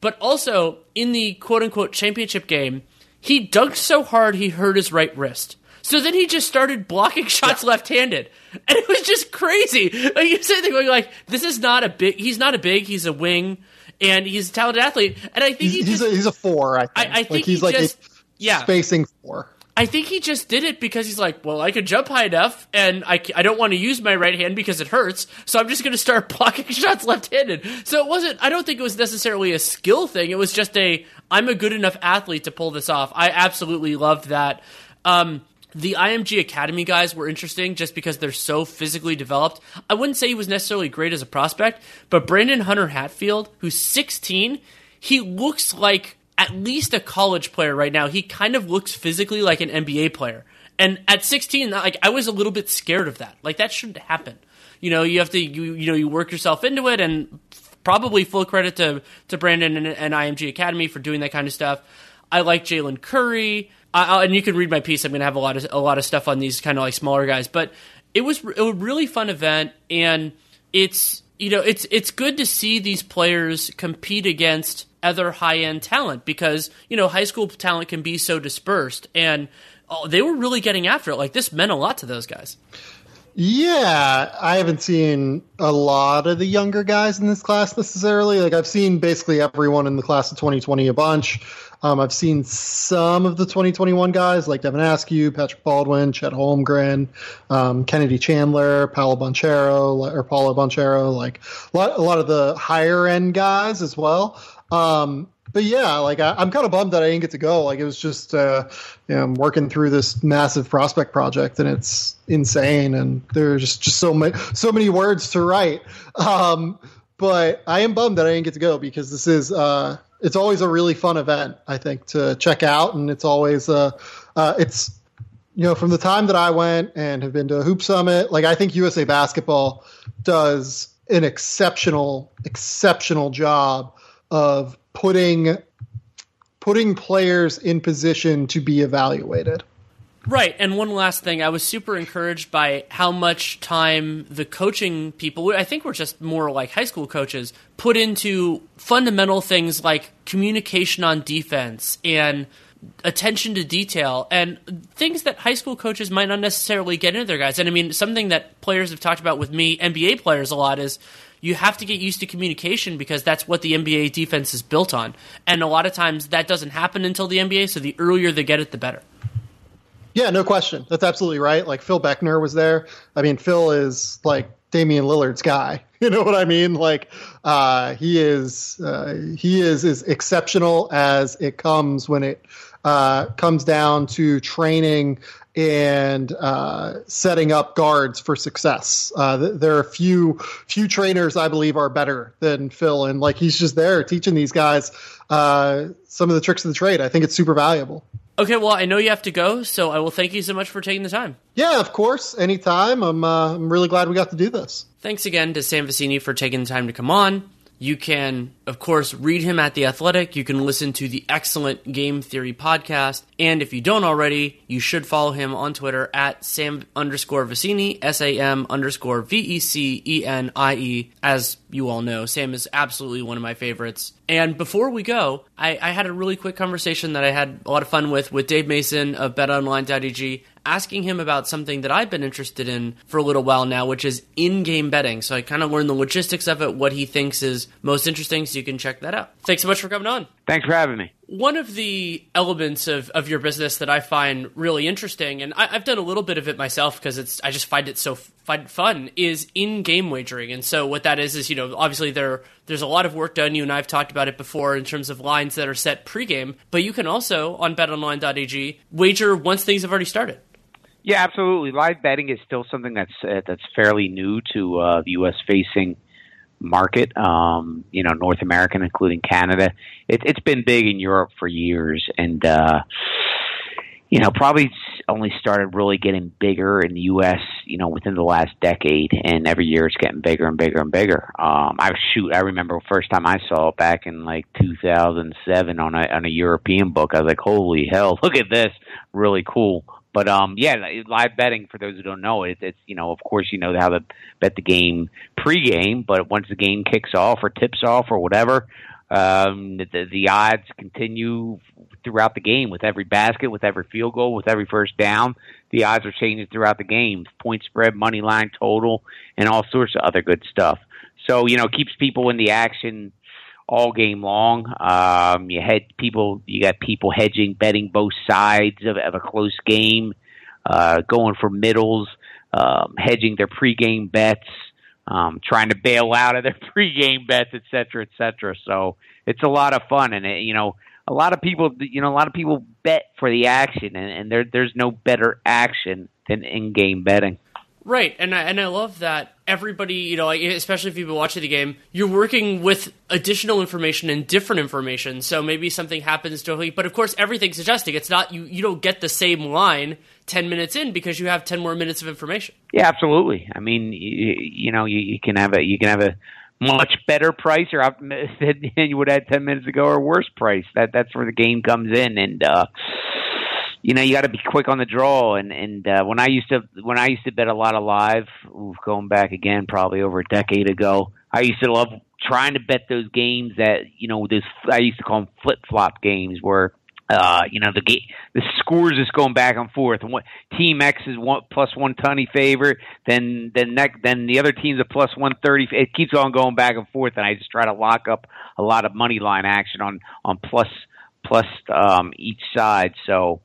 But also in the quote unquote championship game, he dunked so hard he hurt his right wrist. So then he just started blocking shots left-handed, and it was just crazy. Like you say, going like, "This is not a big. He's not a big. He's a wing, and he's a talented athlete." And I think He's, he he's, a, he's a four, I think. I- I think like he's he like just- a yeah. spacing four. I think he just did it because he's like, well, I can jump high enough, and I, I don't want to use my right hand because it hurts, so I'm just going to start blocking shots left-handed. So it wasn't. I don't think it was necessarily a skill thing. It was just a I'm a good enough athlete to pull this off. I absolutely loved that. Um, the IMG Academy guys were interesting just because they're so physically developed. I wouldn't say he was necessarily great as a prospect, but Brandon Huntley-Hatfield, who's 16, he looks like at least a college player right now. He kind of looks physically like an NBA player. And at 16, like I was a little bit scared of that. Like that shouldn't happen. You know, you have to you you know you work yourself into it, and probably full credit to to Brandon and, and IMG Academy for doing that kind of stuff. I like Jalen Curry, I, and you can read my piece. I'm going to have a lot of a lot of stuff on these kind of like smaller guys, but it was a really fun event, and it's you know it's it's good to see these players compete against other high end talent because you know high school talent can be so dispersed, and oh, they were really getting after it. Like this meant a lot to those guys. Yeah, I haven't seen a lot of the younger guys in this class necessarily. Like I've seen basically everyone in the class of 2020 a bunch. Um, I've seen some of the 2021 guys like Devin Askew, Patrick Baldwin, Chet Holmgren, um, Kennedy Chandler, Paolo Banchero, or Paulo Banchero, like a lot, a lot of the higher end guys as well. Um, but yeah, like I, am kind of bummed that I didn't get to go. Like it was just, uh, you know, I'm working through this massive prospect project, and it's insane, and there's just just so many so many words to write. Um, but I am bummed that I didn't get to go because this is uh, it's always a really fun event. I think to check out, and it's always uh, uh, it's you know from the time that I went and have been to Hoop Summit, like I think USA Basketball does an exceptional exceptional job of putting putting players in position to be evaluated. Right. And one last thing, I was super encouraged by how much time the coaching people, I think we're just more like high school coaches, put into fundamental things like communication on defense and attention to detail and things that high school coaches might not necessarily get into their guys. And I mean, something that players have talked about with me, NBA players a lot is you have to get used to communication because that's what the NBA defense is built on. And a lot of times that doesn't happen until the NBA, so the earlier they get it, the better. Yeah, no question. That's absolutely right. Like Phil Beckner was there. I mean, Phil is like Damian Lillard's guy. You know what I mean? Like uh, he is uh, he is as exceptional as it comes when it uh, comes down to training and uh, setting up guards for success. Uh, there are few few trainers I believe are better than Phil, and like he's just there teaching these guys uh, some of the tricks of the trade. I think it's super valuable. Okay, well, I know you have to go, so I will thank you so much for taking the time. Yeah, of course, anytime. I'm uh, I'm really glad we got to do this. Thanks again to Sam Vecenie for taking the time to come on. You can, of course, read him at The Athletic. You can listen to the excellent Game Theory podcast. And if you don't already, you should follow him on Twitter at Sam underscore Vecenie, S A M underscore V E C E N I E. As you all know, Sam is absolutely one of my favorites. And before we go, I, I had a really quick conversation that I had a lot of fun with with Dave Mason of BetOnline.ag asking him about something that I've been interested in for a little while now, which is in game betting. So I kind of learned the logistics of it, what he thinks is most interesting, so you can check that out. Thanks so much for coming on. Thanks for having me. One of the elements of, of your business that I find really interesting, and I, have done a little bit of it myself because it's I just find it so fun, is in game wagering. And so what that is is you know obviously there there's a lot of work done. You and I have talked about it before in terms of lines that are set pregame, but you can also on BetOnline.ag wager once things have already started. Yeah, absolutely. Live betting is still something that's uh, that's fairly new to uh, the U.S. facing market. Um, you know, North American, including Canada. It, it's been big in Europe for years, and uh, you know, probably only started really getting bigger in the U.S. You know, within the last decade, and every year it's getting bigger and bigger and bigger. Um, I shoot, I remember the first time I saw it back in like 2007 on a on a European book. I was like, "Holy hell, look at this! Really cool." But um, yeah, live betting for those who don't know it, it's you know, of course, you know how to bet the game pregame, but once the game kicks off or tips off or whatever, um, the, the odds continue throughout the game with every basket, with every field goal, with every first down. The odds are changing throughout the game, point spread, money line, total, and all sorts of other good stuff. So you know, keeps people in the action all game long. Um, you had people, you got people hedging, betting both sides of, of a close game, uh, going for middles, um, hedging their pregame bets, um, trying to bail out of their pregame bets, et cetera, et cetera. So it's a lot of fun, and it, you know, a lot of people, you know, a lot of people bet for the action, and, and there, there's no better action than in-game betting. Right, and I, and I love that everybody, you know, especially if you've been watching the game, you're working with additional information and different information. So maybe something happens totally, but of course everything's adjusting. It's not you you don't get the same line 10 minutes in because you have 10 more minutes of information. Yeah, absolutely. I mean, you, you know, you, you can have a you can have a much better price or than you would have 10 minutes ago or worse price. That that's where the game comes in and uh you know you got to be quick on the draw and and uh, when I used to when I used to bet a lot of live going back again probably over a decade ago I used to love trying to bet those games that you know this I used to call them flip flop games where uh, you know the game, the scores is going back and forth. And what team X is one plus one twenty favorite, then then next then the other team's a plus one thirty. It keeps on going back and forth, and I just try to lock up a lot of money line action on on plus plus um, each side. So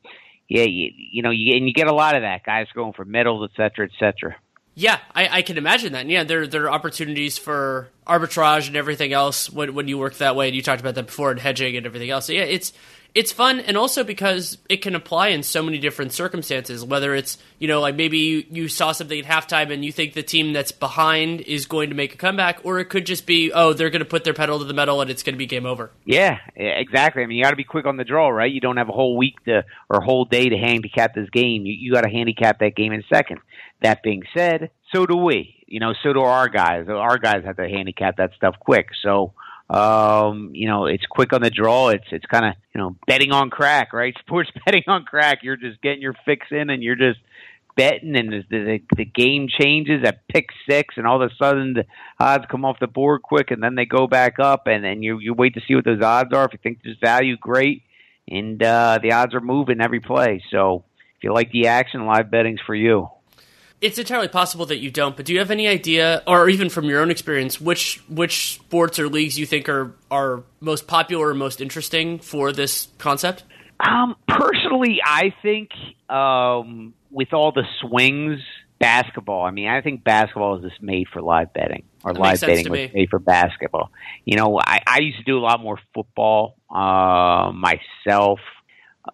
yeah, you, you know, you and you get a lot of that guys going for middles, et cetera, et cetera. Yeah, I, I can imagine that. And yeah, there there are opportunities for arbitrage and everything else when when you work that way. And you talked about that before, and hedging and everything else. So yeah, it's it's fun and also because it can apply in so many different circumstances whether it's you know like maybe you, you, saw something at halftime and you think the team that's behind is going to make a comeback or it could just be oh they're going to put their pedal to the metal and it's going to be game over. Yeah exactly. I mean you got to be quick on the draw right? You don't have a whole week to or a whole day to handicap this game. You, you got to handicap that game in seconds. That being said so do we. You know so do our guys. Our guys have to handicap that stuff quick. So um, you know, it's quick on the draw. It's it's kind of you know betting on crack, right? Sports betting on crack. You're just getting your fix in, and you're just betting, and the the, the game changes at pick six, and all of a sudden the odds come off the board quick, and then they go back up, and then you you wait to see what those odds are. If you think there's value, great, and uh, the odds are moving every play. So if you like the action, live betting's for you. It's entirely possible that you don't, but do you have any idea, or even from your own experience, which which sports or leagues you think are are most popular or most interesting for this concept? Um, personally, I think um, with all the swings, basketball. I mean, I think basketball is just made for live betting, or that live betting was me. made for basketball. You know, I, I used to do a lot more football uh, myself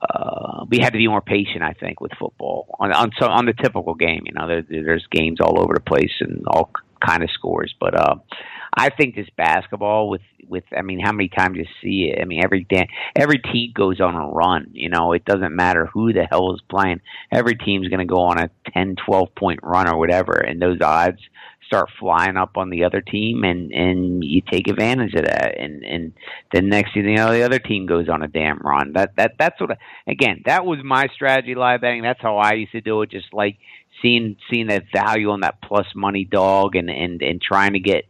uh, we had to be more patient, I think, with football on on so on the typical game. You know, there, there's games all over the place and all kind of scores, but uh, I think this basketball with with I mean, how many times you see it? I mean, every day, every team goes on a run. You know, it doesn't matter who the hell is playing. Every team's going to go on a 10, 12 point run or whatever, and those odds start flying up on the other team and and you take advantage of that. And and the next thing you know the other team goes on a damn run. That that that's what I, again that was my strategy live betting. That's how I used to do it. Just like seeing seeing that value on that plus money dog and and and trying to get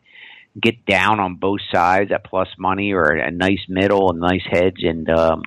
get down on both sides at plus money or a nice middle a nice hedge. And um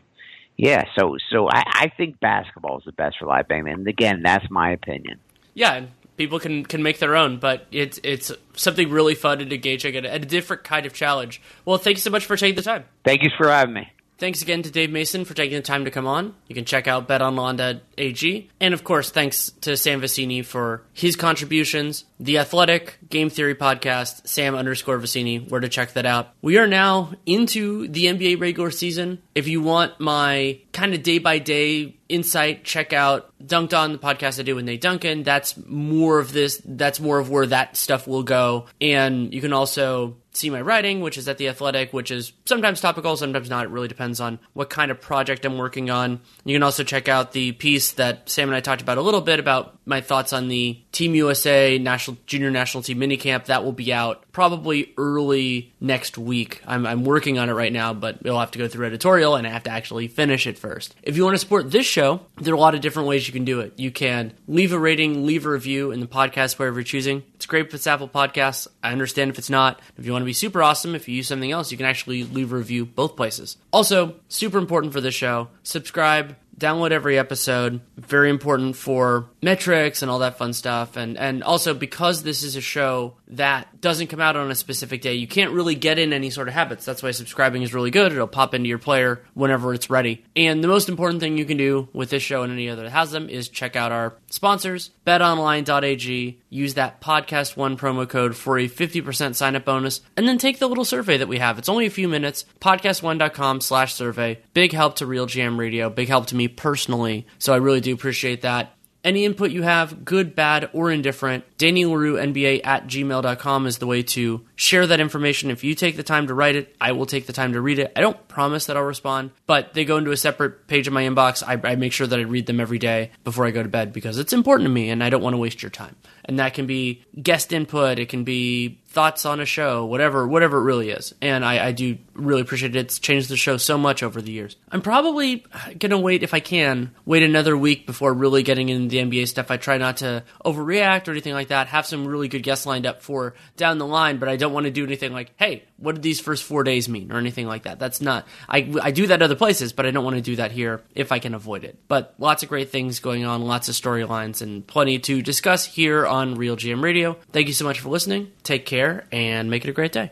yeah so so I, I think basketball is the best for live betting. And again that's my opinion. Yeah, people can can make their own, but it's it's something really fun and engaging and a different kind of challenge. Well, thank you so much for taking the time. thank you for having me Thanks again to Dave Mason for taking the time to come on. You can check out betonline.ag. And of course, thanks to Sam Vecenie for his contributions. The Athletic Game Theory Podcast, Sam underscore Vecenie, where to check that out. We are now into the NBA regular season. If you want my kind of day by day insight, check out Dunked On, the podcast I do with Nate Duncan. That's more of this, that's more of where that stuff will go. And you can also see my writing, which is at The Athletic, which is sometimes topical, sometimes not. It really depends on what kind of project I'm working on. You can also check out the piece that Sam and I talked about a little bit about my thoughts on the Team USA National Junior National Team minicamp. That will be out probably early next week. I'm, I'm working on it right now, but it'll have to go through editorial and I have to actually finish it first. If you want to support this show, there are a lot of different ways you can do it. You can leave a rating, leave a review in the podcast wherever you're choosing. It's great if it's Apple Podcasts. I understand if it's not. If you want to be super awesome, if you use something else, you can actually leave a review both places. Also, super important for this show, subscribe, download every episode. Very important for metrics and all that fun stuff. And and also because this is a show that doesn't come out on a specific day, you can't really get in any sort of habits. That's why subscribing is really good. It'll pop into your player whenever it's ready. And the most important thing you can do with this show and any other that has them is check out our sponsors, betonline.ag, use that podcast one promo code for a 50% sign up bonus, and then take the little survey that we have. It's only a few minutes, podcast1.com slash survey. Big help to RealGM Radio, big help to me personally. So I really do appreciate that. Any input you have, good, bad, or indifferent, Danny Leroux, NBA at gmail.com is the way to share that information. If you take the time to write it, I will take the time to read it. I don't promise that I'll respond, but they go into a separate page of my inbox. I, I make sure that I read them every day before I go to bed because it's important to me and I don't want to waste your time. And that can be guest input, it can be thoughts on a show, whatever, whatever it really is. And I, I do really appreciate it. It's changed the show so much over the years. I'm probably gonna wait if I can wait another week before really getting into the NBA stuff. I try not to overreact or anything like that. Have some really good guests lined up for down the line, but I don't want to do anything like, hey, what did these first four days mean or anything like that. That's not I, I do that other places, but I don't want to do that here if I can avoid it. But lots of great things going on, lots of storylines, and plenty to discuss here on RealGM Radio. Thank you so much for listening. Take care and make it a great day.